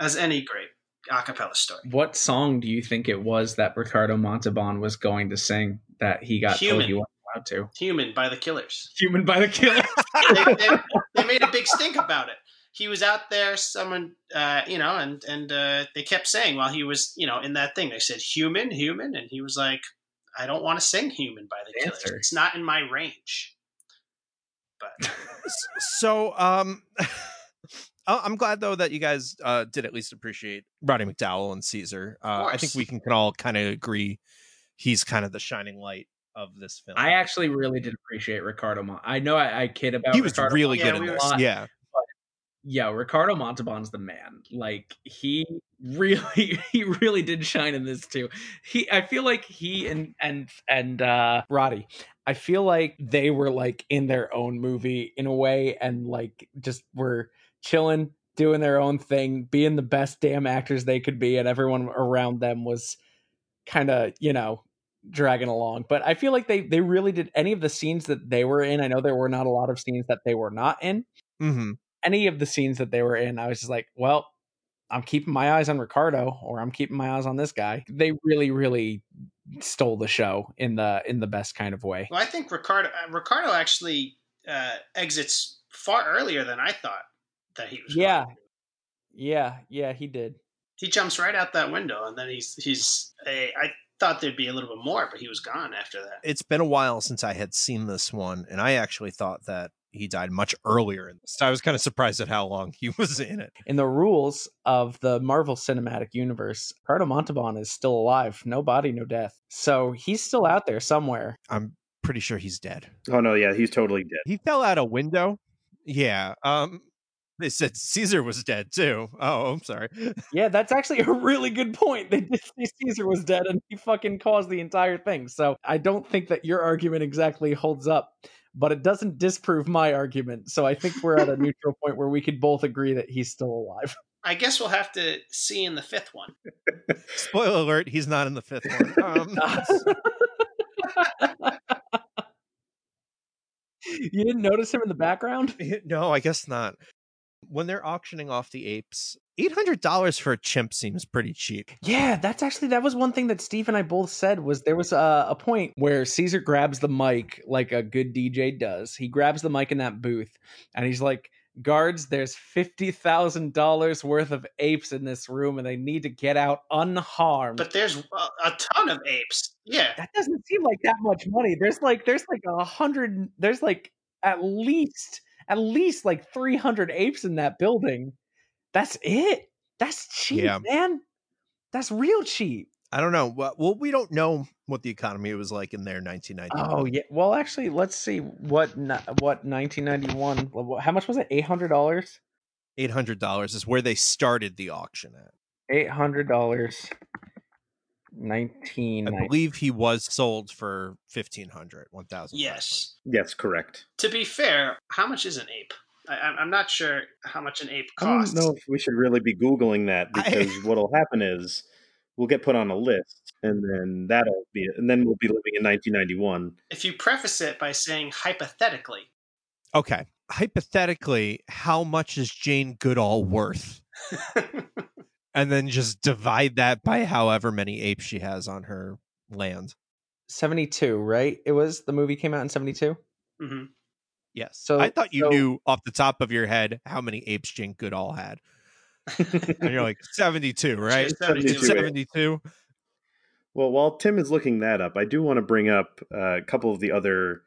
As any great acapella story.
What song do you think it was that Ricardo Montalban was going to sing that he got
Human.
Told he wasn't allowed to?
Human by the Killers.
Human by the Killers.
they, they, they made a big stink about it. He was out there, someone, uh, you know, and and uh, they kept saying while he was, you know, in that thing, they said human, human, and he was like, I don't want to sing human by the Killers. It's not in my range. But
So, um, I- I'm glad though that you guys uh, did at least appreciate Roddy McDowall and Caesar. Uh, I think we can, can all kind of agree he's kind of the shining light of this film.
I actually really did appreciate Ricardo. Mon- I know I, I kid about
he was
Ricardo
really
Yeah,
good in
we were-
this. Yeah,
yeah, Ricardo Montalban's the man. Like he really he really did shine in this too. He I feel like he and and and uh Roddy, I feel like they were like in their own movie in a way and like just were chilling, doing their own thing, being the best damn actors they could be and everyone around them was kind of, you know, dragging along. But I feel like they they really did any of the scenes that they were in. I know there were not a lot of scenes that they were not in
hmm
any of the scenes that they were in, I was just like, well, I'm keeping my eyes on Ricardo or I'm keeping my eyes on this guy. They really, really stole the show in the in the best kind of way.
well, I think Ricardo uh, Ricardo actually uh, exits far earlier than I thought that he was.
Yeah.
going.
Yeah, yeah, he did.
he jumps right out that window, and then he's he's. A, I thought there'd be a little bit more, but he was gone after that.
it's been a while since I had seen this one, and I actually thought that he died much earlier in this. I was kind of surprised at how long he was in it.
In the rules of the Marvel Cinematic Universe, Ricardo Montalban is still alive. No body, no death. So he's still out there somewhere.
I'm pretty sure he's dead.
oh no, yeah, he's totally dead.
He fell out a window. Yeah. Um. They said Caesar was dead too. Oh, I'm sorry.
Yeah, that's actually a really good point. They did say Caesar was dead and he fucking caused the entire thing. So I don't think that your argument exactly holds up, but it doesn't disprove my argument. So I think we're at a neutral point where we could both agree that he's still alive.
I guess we'll have to see in the fifth one.
Spoiler alert: He's not in the fifth one. Um,
you didn't notice him in the background?
no, I guess not. When they're auctioning off the apes, eight hundred dollars for a chimp seems pretty cheap.
Yeah, that's actually that was one thing that Steve and I both said was there was a, a point where Caesar grabs the mic like a good DJ does. He grabs the mic in that booth and he's like, "Guards, there's fifty thousand dollars worth of apes in this room, and they need to get out unharmed."
But there's a, a ton of apes. Yeah,
that doesn't seem like that much money. There's like there's like a hundred. There's like at least at least like three hundred apes in that building. That's it. That's cheap,
Yeah.
man. That's real cheap.
I don't know. Well, we don't know what the economy was like in there in 1990.
Oh yeah. Well, actually, let's see what what 1991. How much was it? Eight hundred dollars.
Eight hundred dollars is where they started the auction at.
Eight hundred dollars. Nineteen.
I believe he was sold for 1500 1000
yes.
Yes, correct.
To be fair, how much is an ape? I, I'm- I'm not sure how much an ape
I don't
costs.
know if we should really be googling that
I-
because what'll happen is we'll get put on a list, and then that'll be it. And then we'll be living in 1991.
If you preface it by saying hypothetically,
Okay. Hypothetically, how much is Jane Goodall worth? And then just divide that by however many apes she has on her land.
Seventy-two, right? It was the movie came out in seventy-two.
hmm
Yes.
So-
I thought you
so-
knew off the top of your head how many apes Jane Goodall had. And you're like 72, right?
She has 72.
72.
Well, while Tim is looking that up, I do want to bring up uh, a couple of the other,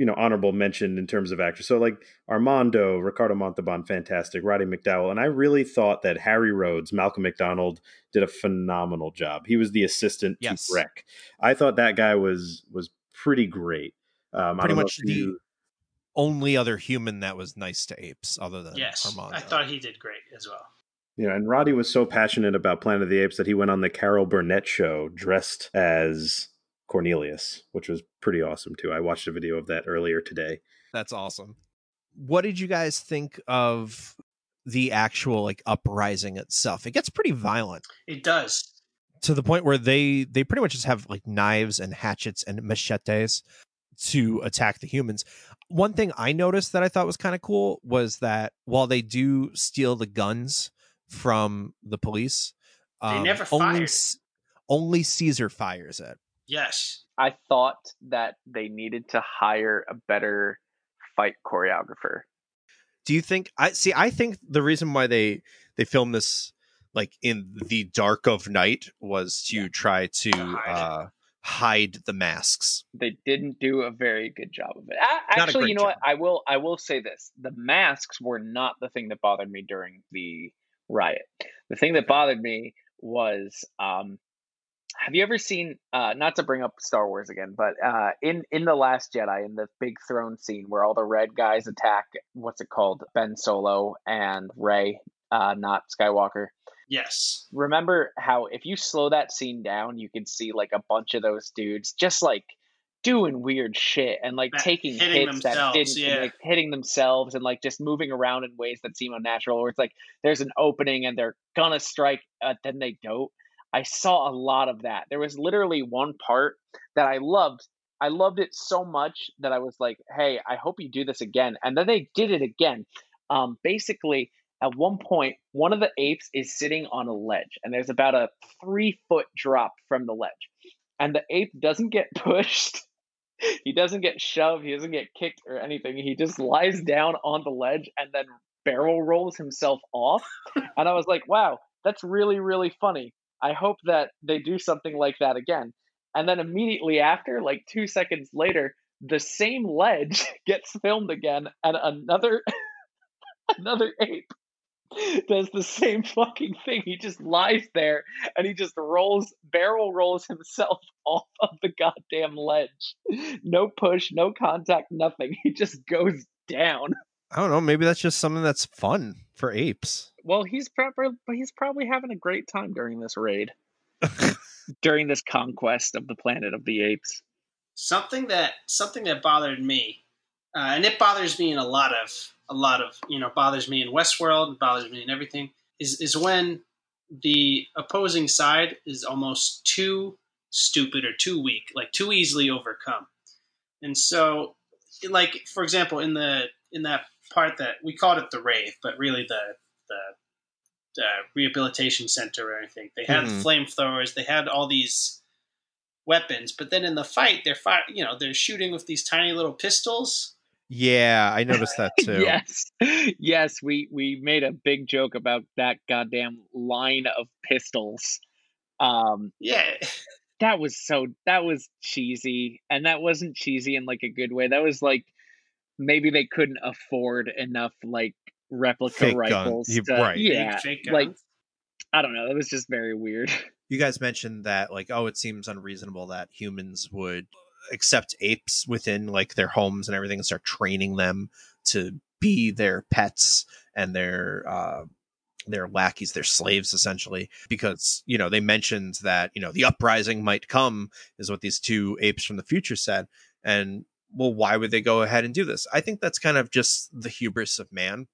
you know, honorable mention in terms of actors. So, like Armando, Ricardo Montalban, fantastic, Roddy McDowall, and I really thought that Hari Rhodes, Malcolm McDonald, did a phenomenal job. He was the assistant
Yes.
to Breck. I thought that guy was was pretty great. Um,
Pretty much the
you-
only other human that was nice to apes other than
yes,
Armando.
I thought he did great as well.
You know, and Roddy was so passionate about Planet of the Apes that he went on the Carol Burnett show dressed as Cornelius, which was pretty awesome too. I watched a video of that earlier today.
That's awesome. What did you guys think of the actual like uprising itself, it gets pretty violent
It does.
to the point where they they pretty much just have like knives and hatchets and machetes to attack the humans. One thing I noticed that I thought was kind of cool was that while they do steal the guns from the police,
They um, never
only
fired.
S- only Caesar fires it.
Yes.
I thought that they needed to hire a better fight choreographer.
Do you think I see I think the reason why they they filmed this like in the dark of night was to try to
hide.
uh hide the masks.
They didn't do a very good job of it. A-
Not a
Actually, you
great
know what? I will I will say this. The masks were not the thing that bothered me during the riot. The thing that bothered me was um have you ever seen uh not to bring up Star Wars again, but uh in in the last Jedi in the big throne scene where all the red guys attack what's it called? Ben Solo and Rey, uh not Skywalker.
Yes.
remember how if you slow that scene down, you can see like a bunch of those dudes just like doing weird shit and like
That-
taking hits that didn't and, like hitting themselves and like just moving around in ways that seem unnatural or it's like there's an opening and they're gonna strike uh, then they don't i saw a lot of that. There was literally one part that i loved. I loved it so much that i was like hey i hope you do this again. And then they did it again. Um basically at one point one of the apes is sitting on a ledge and there's about a three foot drop from the ledge. And the ape doesn't get pushed. He doesn't get shoved. He doesn't get kicked or anything. He just lies down on the ledge and then barrel rolls himself off. And i was like wow that's really really funny i hope that they do something like that again and then immediately after like two seconds later the same ledge gets filmed again and another another ape does the same fucking thing. He just lies there and he just rolls, barrel rolls himself off of the goddamn ledge. No push, no contact, nothing. He just goes down.
I don't know, maybe that's just something that's fun for apes.
Well, he's probably he's probably having a great time during this raid, during this conquest of the planet of the apes.
something that something that bothered me, uh, and it bothers me in a lot of a lot of you know bothers me in Westworld, bothers me in everything is is when the opposing side is almost too stupid or too weak, like too easily overcome, and so like for example in the in that part that we called it the rave, but really the the the rehabilitation center or anything. They had
Mhm.
flamethrowers. They had all these weapons, but then in the fight, they're fi- you know they're shooting with these tiny little pistols.
Yeah, I noticed that too.
Yes, yes, we we made a big joke about that goddamn line of pistols. Um,
Yeah,
that was so that was cheesy, and that wasn't cheesy in like a good way. That was like maybe they couldn't afford enough like replica
Fake
rifles.
You-
to-
right.
Yeah,
fake
like. I don't know. That was just very weird.
You guys mentioned that like oh it seems unreasonable that humans would accept apes within like their homes and everything and start training them to be their pets and their uh their lackeys, their slaves essentially because you know they mentioned that you know the uprising might come is what these two apes from the future said and well why would they go ahead and do this? I think that's kind of just the hubris of man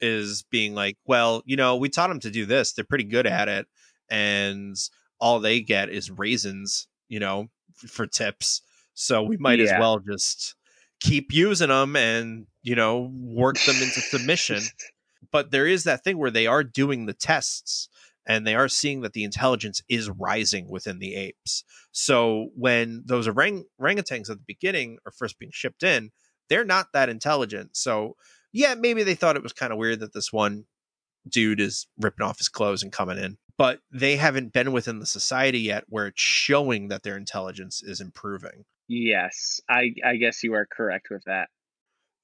is being like well you know we taught them to do this they're pretty good at it and all they get is raisins, you know, for tips. So we might as well just keep using them and, you know, work them into submission. But there is that thing where they are doing the tests and they are seeing that the intelligence is rising within the apes. So when those orang- orangutans at the beginning are first being shipped in, they're not that intelligent. So yeah, maybe they thought it was kind of weird that this one dude is ripping off his clothes and coming in but they haven't been within the society yet where it's showing that their intelligence is improving
yes, I I guess you are correct with that.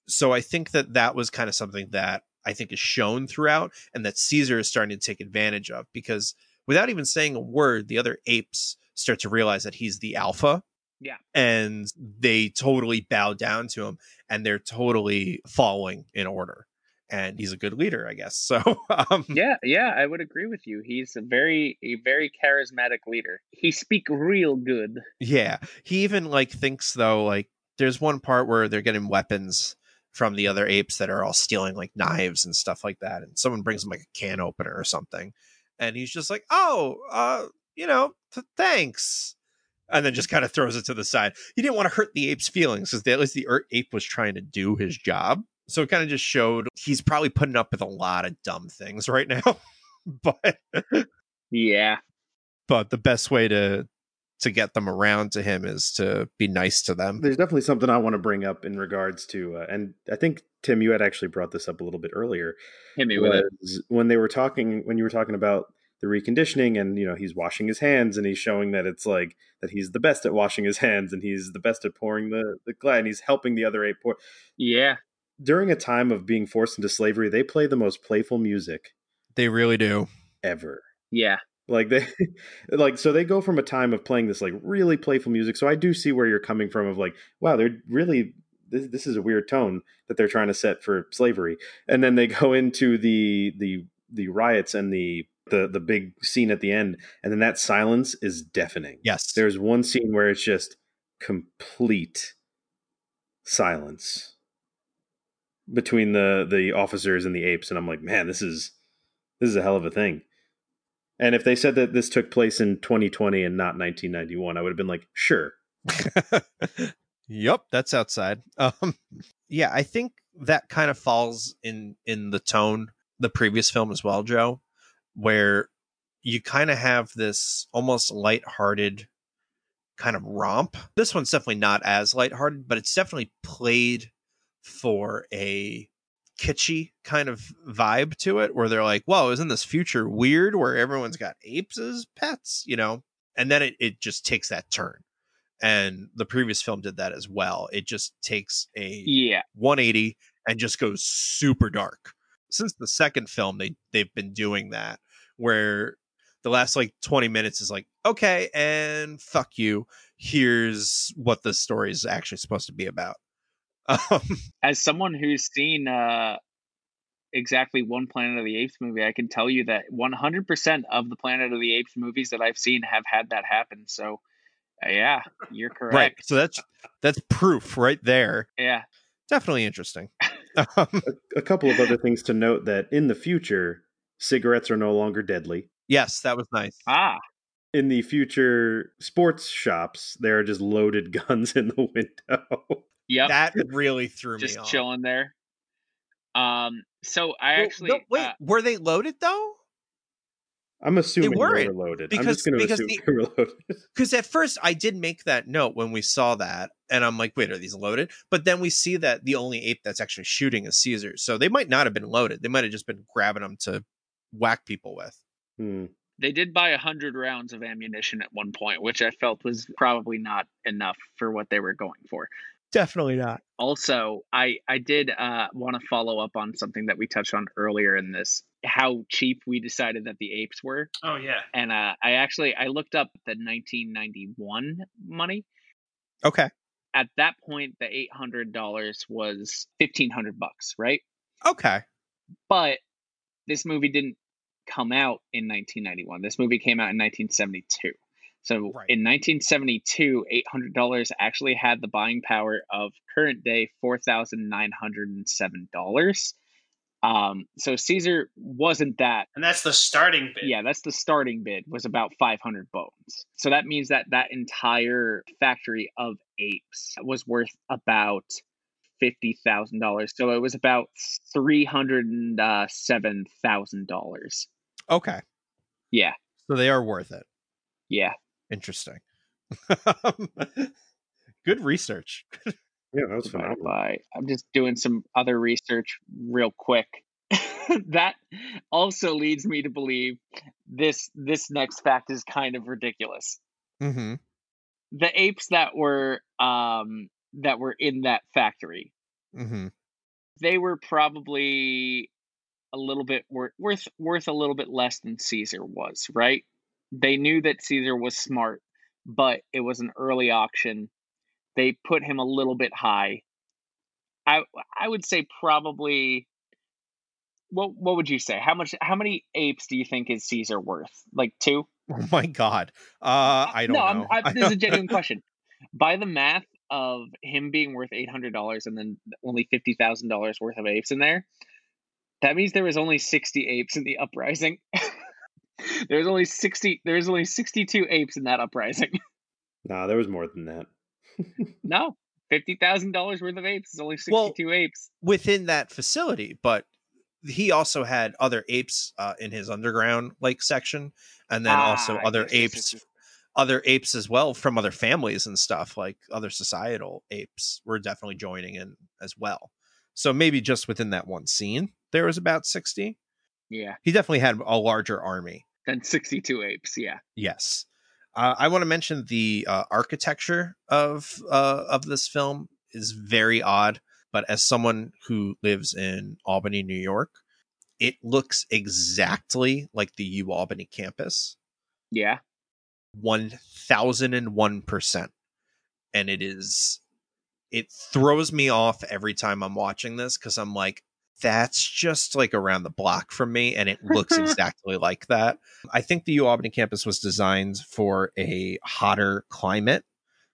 so i think that that was kind of something that i think is shown throughout and that caesar is starting to take advantage of because without even saying a word the other apes start to realize that he's the alpha
Yeah.
and they totally bow down to him and they're totally following in order and he's a good leader i guess so um
Yeah, yeah, I would agree with you. He's a very a very charismatic leader. He speak real good.
Yeah. He even like thinks though, like there's one part where they're getting weapons from the other apes that are all stealing like knives and stuff like that. And someone brings him like a can opener or something. And he's just like, oh, uh, you know, th- thanks. And then just kind of throws it to the side. He didn't want to hurt the ape's feelings because at least the er- ape was trying to do his job. So it kind of just showed he's probably putting up with a lot of dumb things right now. but
Yeah.
but the best way to to get them around to him is to be nice to them.
There's definitely something I want to bring up in regards to, uh, and I think Tim, you had actually brought this up a little bit earlier.
Hit me with it.
when they were talking when you were talking about the reconditioning and you know he's washing his hands and he's showing that it's like that he's the best at washing his hands and he's the best at pouring the the glass and he's helping the other eight pour
Yeah.
during a time of being forced into slavery they play the most playful music
They really do.
ever
Yeah.
Like they like so they go from a time of playing this like really playful music. So i do see where you're coming from of like wow they're really this, this is a weird tone that they're trying to set for slavery. And then they go into the the the riots and the the the big scene at the end and then that silence is deafening.
Yes.
there's one scene where it's just complete silence between the the officers and the apes and i'm like man this is this is a hell of a thing and if they said that this took place in 2020 and not 1991 i would have been like sure
yep, that's outside. Um, yeah, I think that kind of falls in in the tone the previous film as well, Joe, where you kind of have this almost lighthearted kind of romp. This one's definitely not as lighthearted, but it's definitely played for a kitschy kind of vibe to it where they're like, whoa, isn't this future weird where everyone's got apes as pets, you know? And then it, it just takes that turn. And the previous film did that as well. It just takes a
Yeah.
180 and just goes super dark. Since the second film, they they've been doing that where the last like 20 minutes is like, okay, and fuck you. Here's what the story is actually supposed to be about. Um,
As someone who's seen uh exactly one Planet of the Apes movie, I can tell you that 100% of the Planet of the Apes movies that I've seen have had that happen. So, uh, yeah, you're correct.
right. So that's that's proof right there.
Yeah.
Definitely interesting. Um,
a couple of other things to note that in the future cigarettes are no longer deadly
yes, that was nice.
Ah,
in the future sports shops there are just loaded guns in the window
yep.
That really threw
just
me Just
chilling there. Um, so I
Well,
actually
no, wait,
uh,
were they loaded though?
i'm assuming they
weren't,
were loaded i'm
because-
just going to
because
assume
the-
they were loaded
because at first I did make that note when we saw that, and I'm like, wait, are these loaded? But then we see that the only ape that's actually shooting is Caesar, so they might not have been loaded. They might have just been grabbing them to whack people with.
Hmm.
they did buy a hundred rounds of ammunition at one point, which I felt was probably not enough for what they were going for.
Definitely not.
Also, I I did uh, want to follow up on something that we touched on earlier in this, how cheap we decided that the apes were,
Oh yeah.
and uh, I actually I looked up the 1991 money.
Okay.
At that point, the eight hundred dollars was fifteen hundred bucks, right?
Okay.
But this movie didn't come out in 1991. This movie came out in 1972. So
Right.
in 1972, $800 actually had the buying power of current day $4,907. Um, so Caesar wasn't that.
And that's the starting bid.
Yeah, that's the starting bid was about 500 bones. So that means that that entire factory of apes was worth about fifty thousand dollars. So it was about three hundred and uh, seven thousand dollars.
Okay.
Yeah,
So they are worth it.
yeah.
Interesting. Good research.
yeah that was
divided
phenomenal
by I'm just doing some other research real quick. that also leads me to believe this this next fact is kind of ridiculous.
Mm-hmm.
The apes that were um that were in that factory,
Mm-hmm.
they were probably a little bit worth worth worth a little bit less than Caesar was, right? They knew that Caesar was smart, but it was an early auction. They put him a little bit high. I I would say probably what what would you say? How much how many apes do you think is Caesar worth? Like two?
Oh my god. Uh I don't
no,
know.
I'm, I, this is a genuine question. By the math, of him being worth eight hundred dollars and then only fifty thousand dollars worth of apes in there, that means there was only sixty apes in the uprising. there's only sixty. There's only sixty-two apes in that uprising.
Nah, there was more than that.
no, fifty thousand dollars worth of apes is only
Well,
sixty-two apes.
within that facility, but he also had other apes uh, in his underground like section, and then also
Ah,
other
yes, yes, yes,
apes, other apes as well from other families and stuff. Like other societal apes were definitely joining in as well. So maybe just within that one scene, there was about sixty.
Yeah,
He definitely had a larger army.
Then sixty-two apes. Yeah.
Yes. Uh, I want to mention the uh, architecture of uh, of this film is very odd, but as someone who lives in Albany, New York, it looks exactly like the U Albany campus,
Yeah.
one thousand and one percent, and it is it throws me off every time I'm watching this because I'm like, that's just like around the block from me, and it looks exactly like that. I think the U campus was designed for a hotter climate.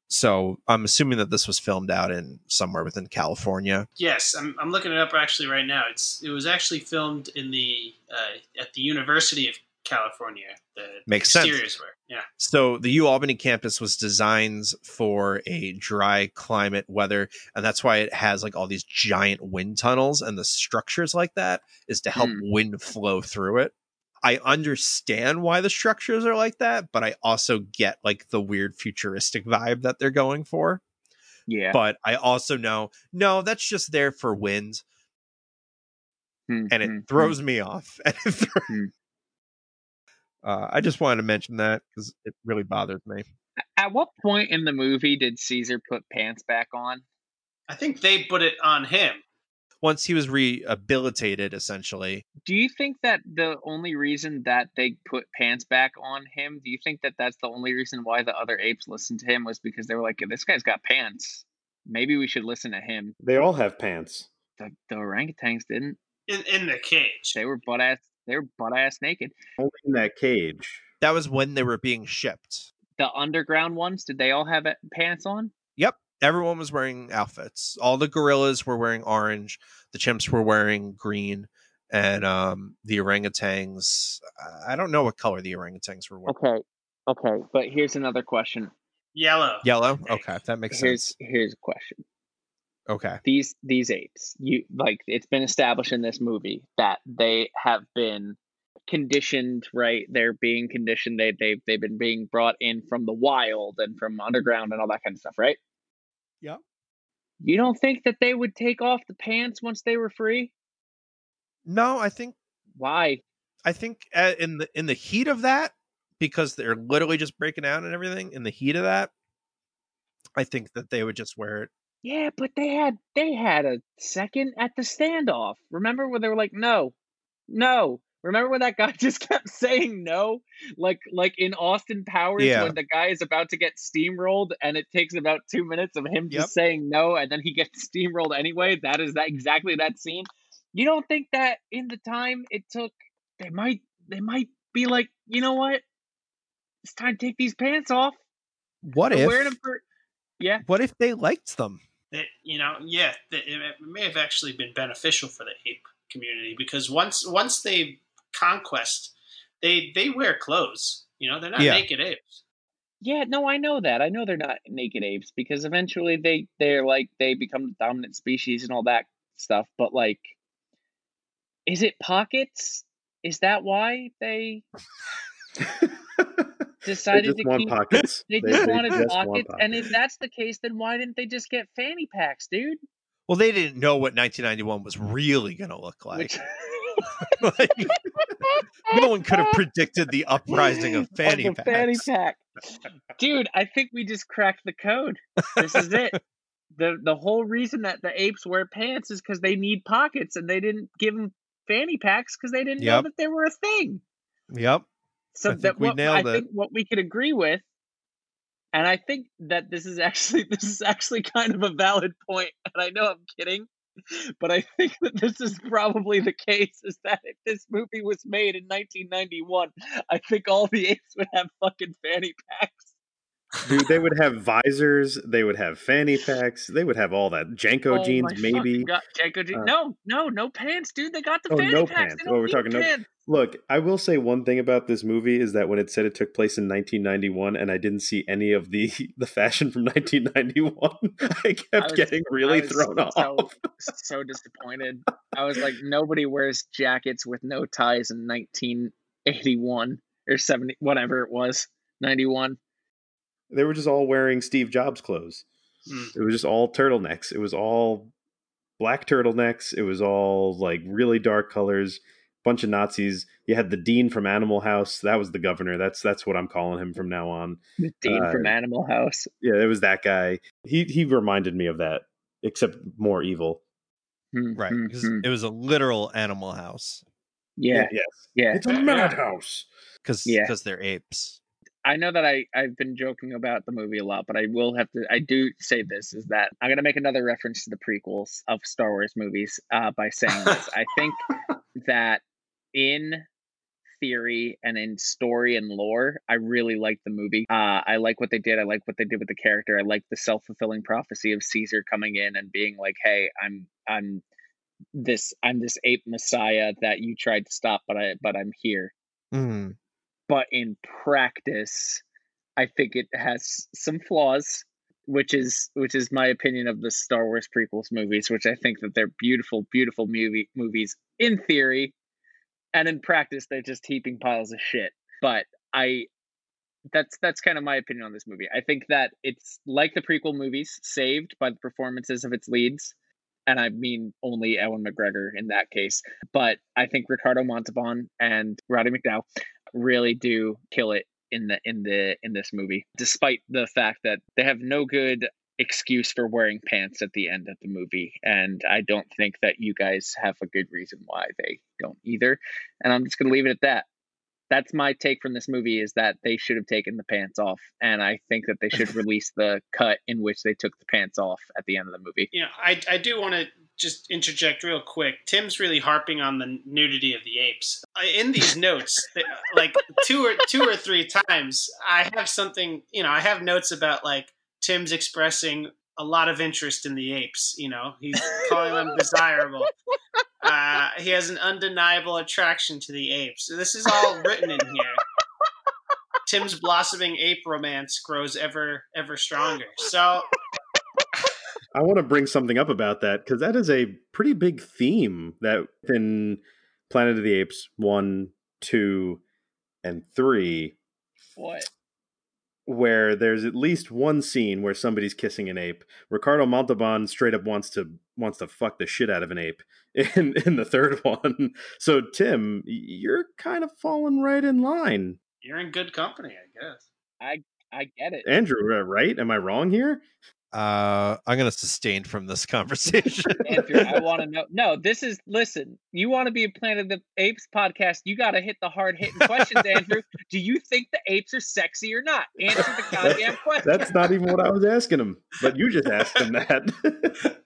So I'm assuming that this was filmed out in somewhere within California.
Yes, I'm, I'm looking it up actually right now. It's it was actually filmed in the uh, at the University of California. The
Makes sense.
were yeah.
So the U Albany campus was designed for a dry climate weather, and that's why it has like all these giant wind tunnels and the structures like that is to help
Hmm.
wind flow through it. I understand why the structures are like that, but I also get like the weird futuristic vibe that they're going for.
Yeah.
But I also know no, that's just there for wind,
Hmm,
and it throws me off. And it thro-
Hmm.
Uh, I just wanted to mention that because it really bothers me.
At what point in the movie did Caesar put pants back on?
I think they put it on him.
once he was rehabilitated essentially
Do you think that the only reason that they put pants back on him, do you think that that's the only reason why the other apes listened to him was because they were like, this guy's got pants. Maybe we should listen to him.
They all have pants.
The, the orangutans didn't.
in, in the cage.
They were butt ass. They were butt ass naked.
Only in that cage.
that was when they were being shipped
The underground ones, did they all have uh, pants on?
yep everyone was wearing outfits all the gorillas were wearing orange the chimps were wearing green and um the orangutans i don't know what color the orangutans were wearing
Okay. Okay. But here's another question.
Yellow.
yellow
think.
okay that makes
Here's
sense
here's a question.
Okay.
These these apes you like it's been established in this movie that they have been conditioned right? They're being conditioned. They they've, they've been being brought in from the wild and from underground and all that kind of stuff right?
Yeah.
you don't think that they would take off the pants once they were free?
No i think
why?
I think uh, in the in the heat of that because they're literally just breaking out and everything in the heat of that i think that they would just wear it
yeah but they had they had a second at the standoff. Remember when they were like no no. Remember when that guy just kept saying no? Like like in austin powers
Yeah.
when the guy is about to get steamrolled and it takes about two minutes of him
Yep.
just saying no and then he gets steamrolled anyway that is that exactly that scene. You don't think that in the time it took they might they might be like you know what? It's time to take these pants off.
What
We're
if
wearing them for yeah.
what if they liked them
that you know, yeah, that it, it may have actually been beneficial for the ape community because once once they conquest, they they wear clothes. You know, they're not
Yeah.
naked apes.
Yeah, no, I know that. I know they're not naked apes because eventually they they're like they become the dominant species and all that stuff. But like, is it pockets? Is that why they
they
decided
just
to
want
keep?
pockets.
They just wanted
just
pockets,
want
and if that's the case, then why didn't they just get fanny packs, dude?
Well, they didn't know what 1991 was really going to look like.
Which-
Like, no one could have predicted the uprising of fanny
the
packs.
fanny pack, dude. I think we just cracked the code. This is it. the The whole reason that the apes wear pants is because they need pockets, and they didn't give them fanny packs because they didn't know that they were a thing.
Yep.
So
I think
that
we
what, I
it.
think what we could agree with, and I think that this is actually this is actually kind of a valid point, and I know I'm kidding, but I think that this is probably the case. Is that if this movie was made in 1991, I think all the apes would have fucking fanny packs.
Dude, they would have visors. They would have fanny packs. They would have all that. JNCO
Oh
jeans, maybe.
God, JNCO jeans.
Uh,
no, no, no pants, dude. They got the
Oh,
fanny
no
packs.
pants. Oh, we're talking no- Look, I will say one thing about this movie is that when it said it took place in 1991, and I didn't see any of the the fashion from 1991, I kept
I was-
getting really thrown
so,
off.
so disappointed. I was like, nobody wears jackets with no ties in 1981 or 70, whatever it was, 91.
They were just all wearing Steve Jobs clothes.
Hmm.
It was just all turtlenecks. It was all black turtlenecks. It was all like really dark colors. Bunch of Nazis. You had the dean from Animal House. That was the governor. That's that's what I'm calling him from now on.
The Dean
Uh,
from Animal House.
Yeah, it was that guy. He he reminded me of that, except more evil.
Hmm,
Right.
hmm,
Because
hmm.
it was a literal animal house.
Yeah,
yes.
yeah.
It's a madhouse.
Because
Yeah.
they're apes.
I know that I, I've been joking about the movie a lot, but I will have to. I do say this is that I'm going to make another reference to the prequels of Star Wars movies uh, by saying this. I think that in theory and in story and lore, I really like the movie. Uh, I like what they did. I like what they did with the character. I like the self fulfilling prophecy of Caesar coming in and being like, "Hey, I'm I'm this I'm this ape messiah that you tried to stop, but I but I'm here."
Mm.
But in practice i think it has some flaws which is which is my opinion of the star wars prequels movies which i think that they're beautiful beautiful movie movies in theory and in practice they're just heaping piles of shit but i that's that's kind of my opinion on this movie i think that it's like the prequel movies saved by the performances of its leads and I mean only Ewan McGregor in that case. But I think Ricardo Montalban and Roddy McDowall really do kill it in the in the in this movie, despite the fact that they have no good excuse for wearing pants at the end of the movie. And I don't think that you guys have a good reason why they don't either. And I'm just gonna leave it at that. That's my take from this movie is that they should have taken the pants off. And I think that they should release the cut in which they took the pants off at the end of the movie.
You know, I I do want to just interject real quick. Tim's really harping on the nudity of the apes in these notes. like two or two or three times, I have something. You know, I have notes about like Tim's expressing a lot of interest in the apes. You know, he's calling them desirable. Uh, he has an undeniable attraction to the apes. This is all written in here. Tim's blossoming ape romance grows ever ever stronger. So
I want to bring something up about that because that is a pretty big theme that in Planet of the Apes 1, 2, and 3,
What?
Where there's at least one scene where somebody's kissing an ape. Ricardo Montalban straight up wants to wants to fuck the shit out of an ape in in the third one. So Tim, you're kind of falling right in line.
you're in good company, I guess.
I I get it.
Andrew, uh, right? Am I wrong here?
Uh, I'm going to sustain from this conversation.
Andrew, I want to know. No, this is listen. You want to be a Planet of the Apes podcast? You got to hit the hard hitting questions, Andrew. Do you think the apes are sexy or not? Answer the goddamn question.
That's not even what I was asking him, but you just asked him that.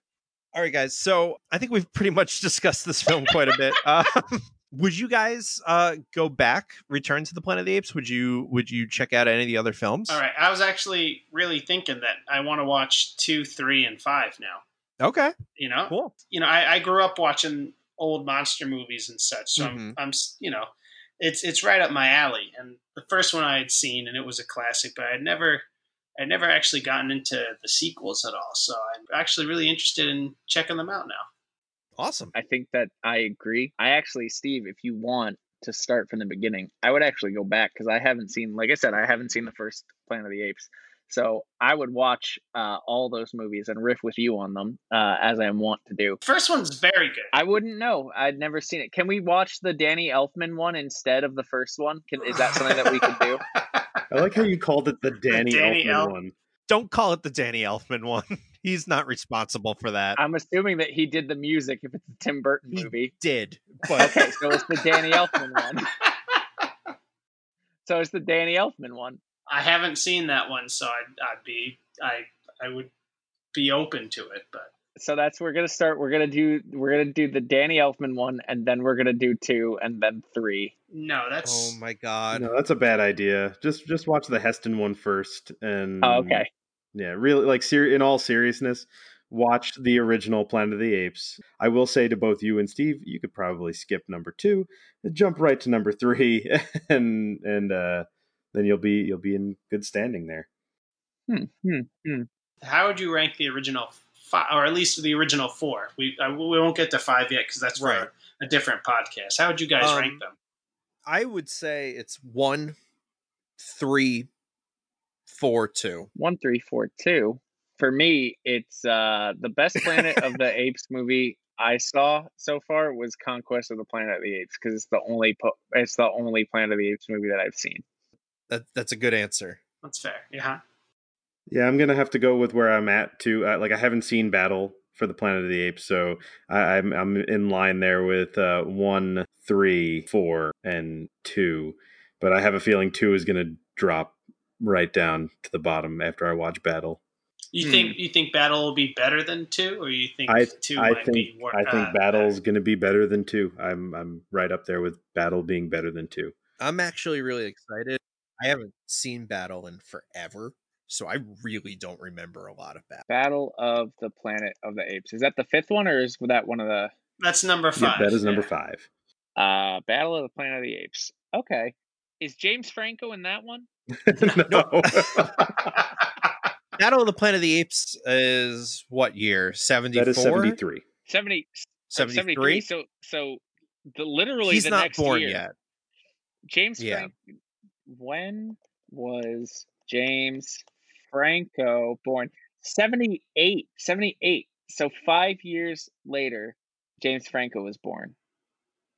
All right, guys. So I think we've pretty much discussed this film quite a bit. Um, would you guys uh, go back, return to the Planet of the Apes? Would you Would you check out any of the other films?
All right, I was actually really thinking that I want to watch two, three, and five now.
Okay.
You know,
Cool.
you know, I, I grew up watching old monster movies and such, so
Mhm.
I'm, I'm, you know, it's it's right up my alley. And the first one I had seen, and it was a classic, but I'd never, I'd never actually gotten into the sequels at all. So I'm actually really interested in checking them out now.
Awesome.
I think that I agree. I actually, Steve, if you want to start from the beginning, I would actually go back because I haven't seen, like I said, I haven't seen the first Planet of the Apes. So I would watch uh, all those movies and riff with you on them uh, as I want to do.
First one's very good.
I wouldn't know. I'd never seen it. Can we watch the Danny Elfman one instead of the first one? Can, is that something that we could do?
I like how you called it the Danny,
Danny
Elfman
Elf-
one.
Don't call it the Danny Elfman one. He's not responsible for that.
I'm assuming that he did the music if it's a Tim Burton
He-
movie.
Did but
Okay, so it's the Danny Elfman one. So it's the Danny Elfman one.
I haven't seen that one, so I'd, I'd be, I, I would be open to it, but
So that's we're gonna start. We're gonna do we're gonna do the Danny Elfman one, and then we're gonna do two, and then three.
No, that's
Oh my god.
No, that's a bad idea. Just just watch the Heston one first, and
Oh, okay.
Yeah, really like ser- in all seriousness, watch the original Planet of the Apes. I will say to both you and Steve, you could probably skip number two, jump right to number three, and and uh, then you'll be you'll be in good standing there.
Hmm, hmm, hmm.
how would you rank the original five, or at least the original four? We I, we won't get to five yet because that's for
Right.
a different podcast. How would you guys
Um,
rank them?
I would say it's one, three, four, two.
One, three, four, two. For me, it's uh the best Planet of the Apes movie I saw so far was Conquest of the Planet of the Apes because it's the only po- it's the only Planet of the Apes movie that I've seen.
That that's a good answer.
That's fair. Yeah.
Yeah, I'm gonna have to go with where I'm at too. Uh, like I haven't seen Battle for the Planet of the Apes, so I, I'm I'm in line there with uh, one, three, four, and two. But I have a feeling two is gonna drop right down to the bottom after I watch Battle.
You
Hmm.
think you think Battle will be better than two, or you think
I
two
I
might
think
be? More,
I think
uh,
Battle's gonna be better than two. I'm I'm right up there with Battle being better than two.
I'm actually really excited. I haven't seen Battle in forever, so I really don't remember a lot of Battle.
Battle of the Planet of the Apes. Is that the fifth one, or is that one of the
That's number
Yeah,
five.
that is number
yeah.
five.
uh Battle of the Planet of the Apes? Okay. Is James Franco in that one?
no.
Battle of the Planet of the Apes is what year? 74?
that is seventy uh, three.
70, oh,
73?
So so the literally
He's
the
not
next
born
year.
yet.
James
Yeah.
Frank when was James Franco born? 78. 78. So 5 years later James Franco was born.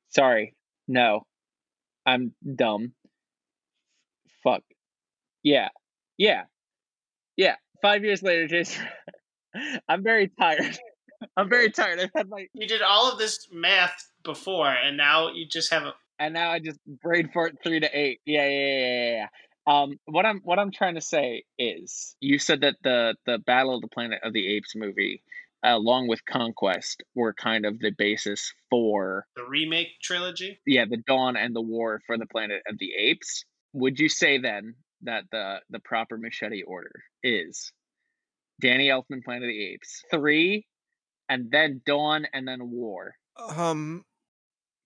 Sorry. No. I'm dumb. Fuck. Yeah. Yeah. Yeah. 5 years later Jason, I'm very tired. I'm very tired. I've had my
You did all of this math before, and now you just have a.
and now I just brain fart three to eight. Yeah, yeah, yeah, yeah, yeah. Um, what I'm what I'm trying to say is, you said that the the Battle of the Planet of the Apes movie, along with Conquest, were kind of the basis for
The remake trilogy.
yeah the Dawn and the War for the Planet of the Apes. Would you say then that the the proper machete order is Danny Elfman Planet of the Apes three, and then Dawn and then War?
Um,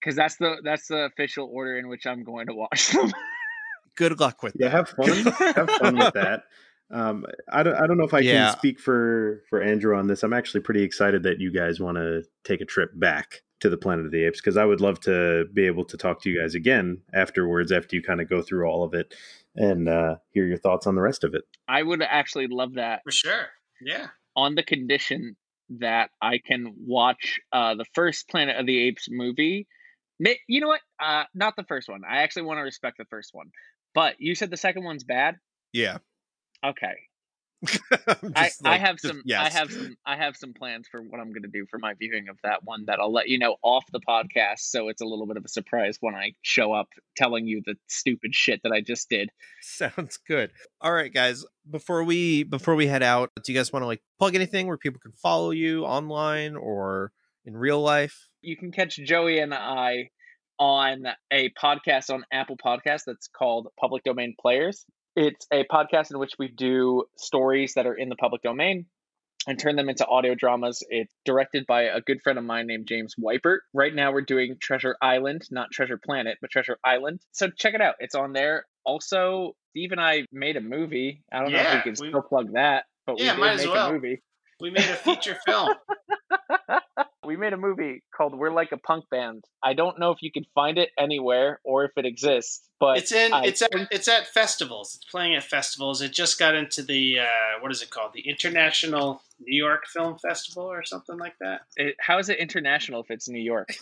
Because that's the that's the official order in which I'm going to watch them.
good luck with
Yeah,
that.
have fun. have fun with that. Um, I don't. I don't know if I
Yeah.
can speak for for Andrew on this. I'm actually pretty excited that you guys want to take a trip back to the Planet of the Apes because I would love to be able to talk to you guys again afterwards after you kind of go through all of it and uh, hear your thoughts on the rest of it.
I would actually love that
For sure. Yeah.
on the condition that I can watch uh, the first Planet of the Apes movie. You know what? Uh, not the first one. I actually want to respect the first one. But you said the second one's bad.
Yeah.
Okay,
I'm
I,
just
I have
just-
some. I have some. I have some plans for what I'm going to do for my viewing of that one. That I'll let you know off the podcast, so it's a little bit of a surprise when I show up telling you the stupid shit that I just did.
Sounds good. All right, guys. Before we before we head out, do you guys want to like plug anything where people can follow you online or in real life?
you can catch Joey and I on a podcast on Apple Podcasts that's called Public Domain Players. It's a podcast in which we do stories that are in the public domain and turn them into audio dramas. It's directed by a good friend of mine named James Weipert. Right now we're doing Treasure Island, not Treasure Planet, but Treasure Island. So check it out. It's on there. Also, Steve and I made a movie. I don't know if
Yeah,
we can
we-
still plug that, but
Yeah,
we
might
did
as
make
well.
a movie.
We made a feature film.
we made a movie called We're Like a Punk Band. I don't know if you can find it anywhere or if it exists, but
It's in.
I
It's at. It's at festivals. It's playing at festivals. It just got into the uh, what is it called? The International New York Film Festival or something like that.
it, how is it international if it's New York?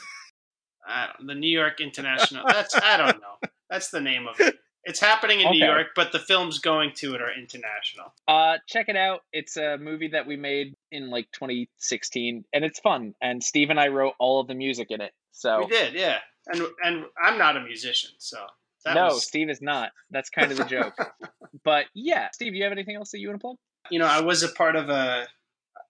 Uh, the New York International. That's I don't know. That's the name of it. It's happening in New York, but the films going to it are international.
Uh, check it out. It's a movie that we made in like 2016, and it's fun. And Steve and I wrote all of the music in it. So
We did, yeah. And and I'm not a musician, so that
no,
was,
Steve is not. That's kind of the joke. but yeah, Steve, you have anything else that you want to plug?
you know, I was a part of a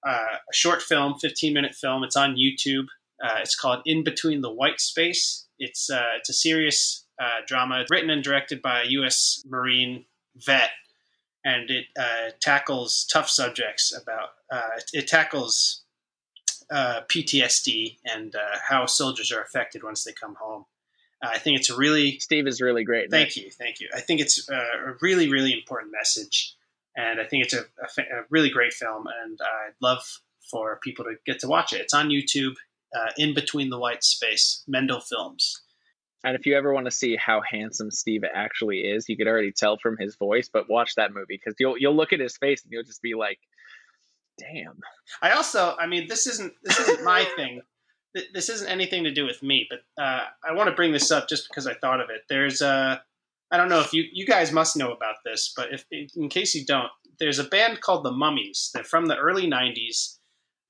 uh, a short film, 15 minute film. It's on YouTube. Uh, it's called In Between the White Space. It's uh, it's a serious uh, drama written and directed by a U.S. Marine vet, and it uh, tackles tough subjects about. it, it tackles PTSD and how soldiers are affected once they come home. I think it's a really
Steve is really great.
Thank you, thank you. I think it's a really, really important message, and I think it's a, a, a really great film, and I'd love for people to get to watch it. It's on YouTube, uh, in between the white space, Mendel Films.
And if you ever want to see how handsome Steve actually is, you could already tell from his voice. But watch that movie because you'll you'll look at his face and you'll just be like, "Damn."
I also, I mean, this isn't this isn't my thing this isn't anything to do with me, but uh, I want to bring this up just because I thought of it. There's a, I don't know if you you guys must know about this, but if in case you don't, there's a band called the Mummies. They're from the early '90s,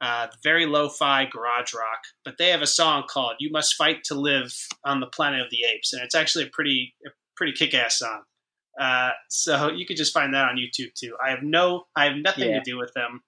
uh, very lo-fi garage rock, but they have a song called "You Must Fight to Live on the Planet of the Apes," and it's actually a pretty a pretty kick-ass song. Uh, so you could just find that on YouTube too. I have no, I have nothing yeah. to do with them.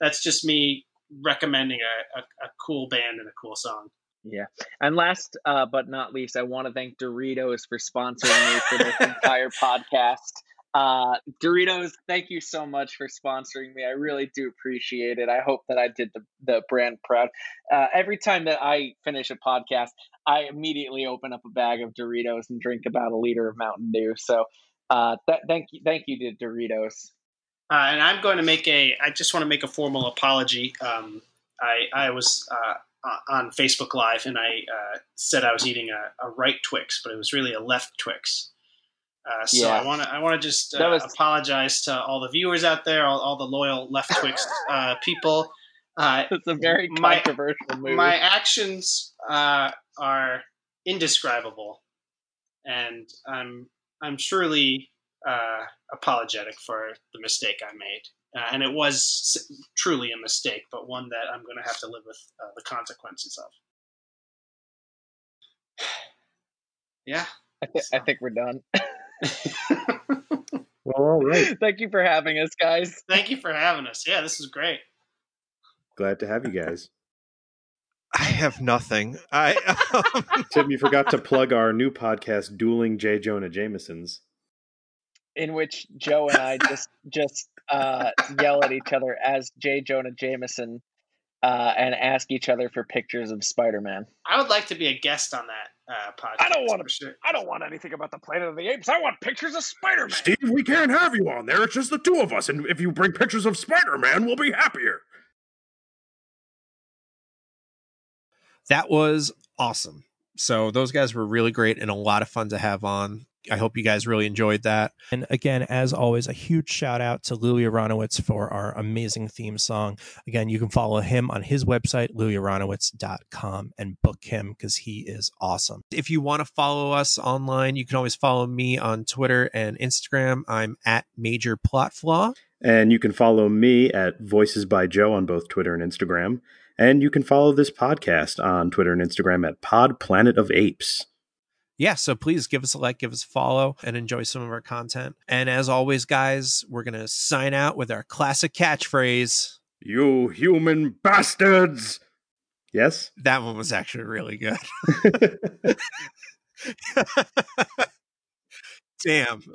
That's just me recommending a, a, a, cool band and a cool song.
Yeah. And last uh, but not least, I want to thank Doritos for sponsoring me for this entire podcast. Uh, Doritos, thank you so much for sponsoring me. I really do appreciate it. I hope that I did the, the brand proud. Uh, every time that I finish a podcast, I immediately open up a bag of Doritos and drink about a liter of Mountain Dew. So uh, th- thank you, thank you to Doritos.
Uh, and I'm going to make a. I just want to make a formal apology. Um, I I was uh, on Facebook Live and I uh, said I was eating a, a, right Twix, but it was really a left Twix. Uh, so yeah. I want to I want to just uh, was... apologize to all the viewers out there, all, all the loyal left Twix uh, people.
it's a very controversial
my,
movie.
My actions are indescribable, and I'm I'm surely uh, apologetic for the mistake I made. Uh, and it was truly a mistake, but one that I'm going to have to live with uh, the consequences of. yeah.
I, th- so. I think we're done.
well, all right.
Thank you for having us, guys.
Thank you for having us. Yeah, this is great.
Glad to have you guys.
I have nothing. I
um... Tim, you forgot to plug our new podcast, Dueling J. Jonah Jamesons
in which Joe and I just just uh, yell at each other as J. Jonah Jameson uh, and ask each other for pictures of Spider Man.
I would like to be a guest on that uh, podcast.
I don't want to. Sure. I don't want anything about the Planet of the Apes. I want pictures of Spider Man.
Steve, we can't have you on there. It's just the two of us, and if you bring pictures of Spider Man, we'll be happier.
That was awesome. So those guys were really great and a lot of fun to have on. I hope you guys really enjoyed that. And again, as always, a huge shout out to Louis Aronowitz for our amazing theme song. Again, you can follow him on his website, louisaronowitz.com, and book him because he is awesome. If you want to follow us online, you can always follow me on Twitter and Instagram. I'm at Major Plot Flaw.
And you can follow me at Voices by Joe on both Twitter and Instagram. And you can follow this podcast on Twitter and Instagram at Pod Planet of Apes
yeah, so please give us a like, give us a follow, and enjoy some of our content. And as always, guys, we're going to sign out with our classic catchphrase
You human bastards!
Yes?
That one was actually really good. Damn.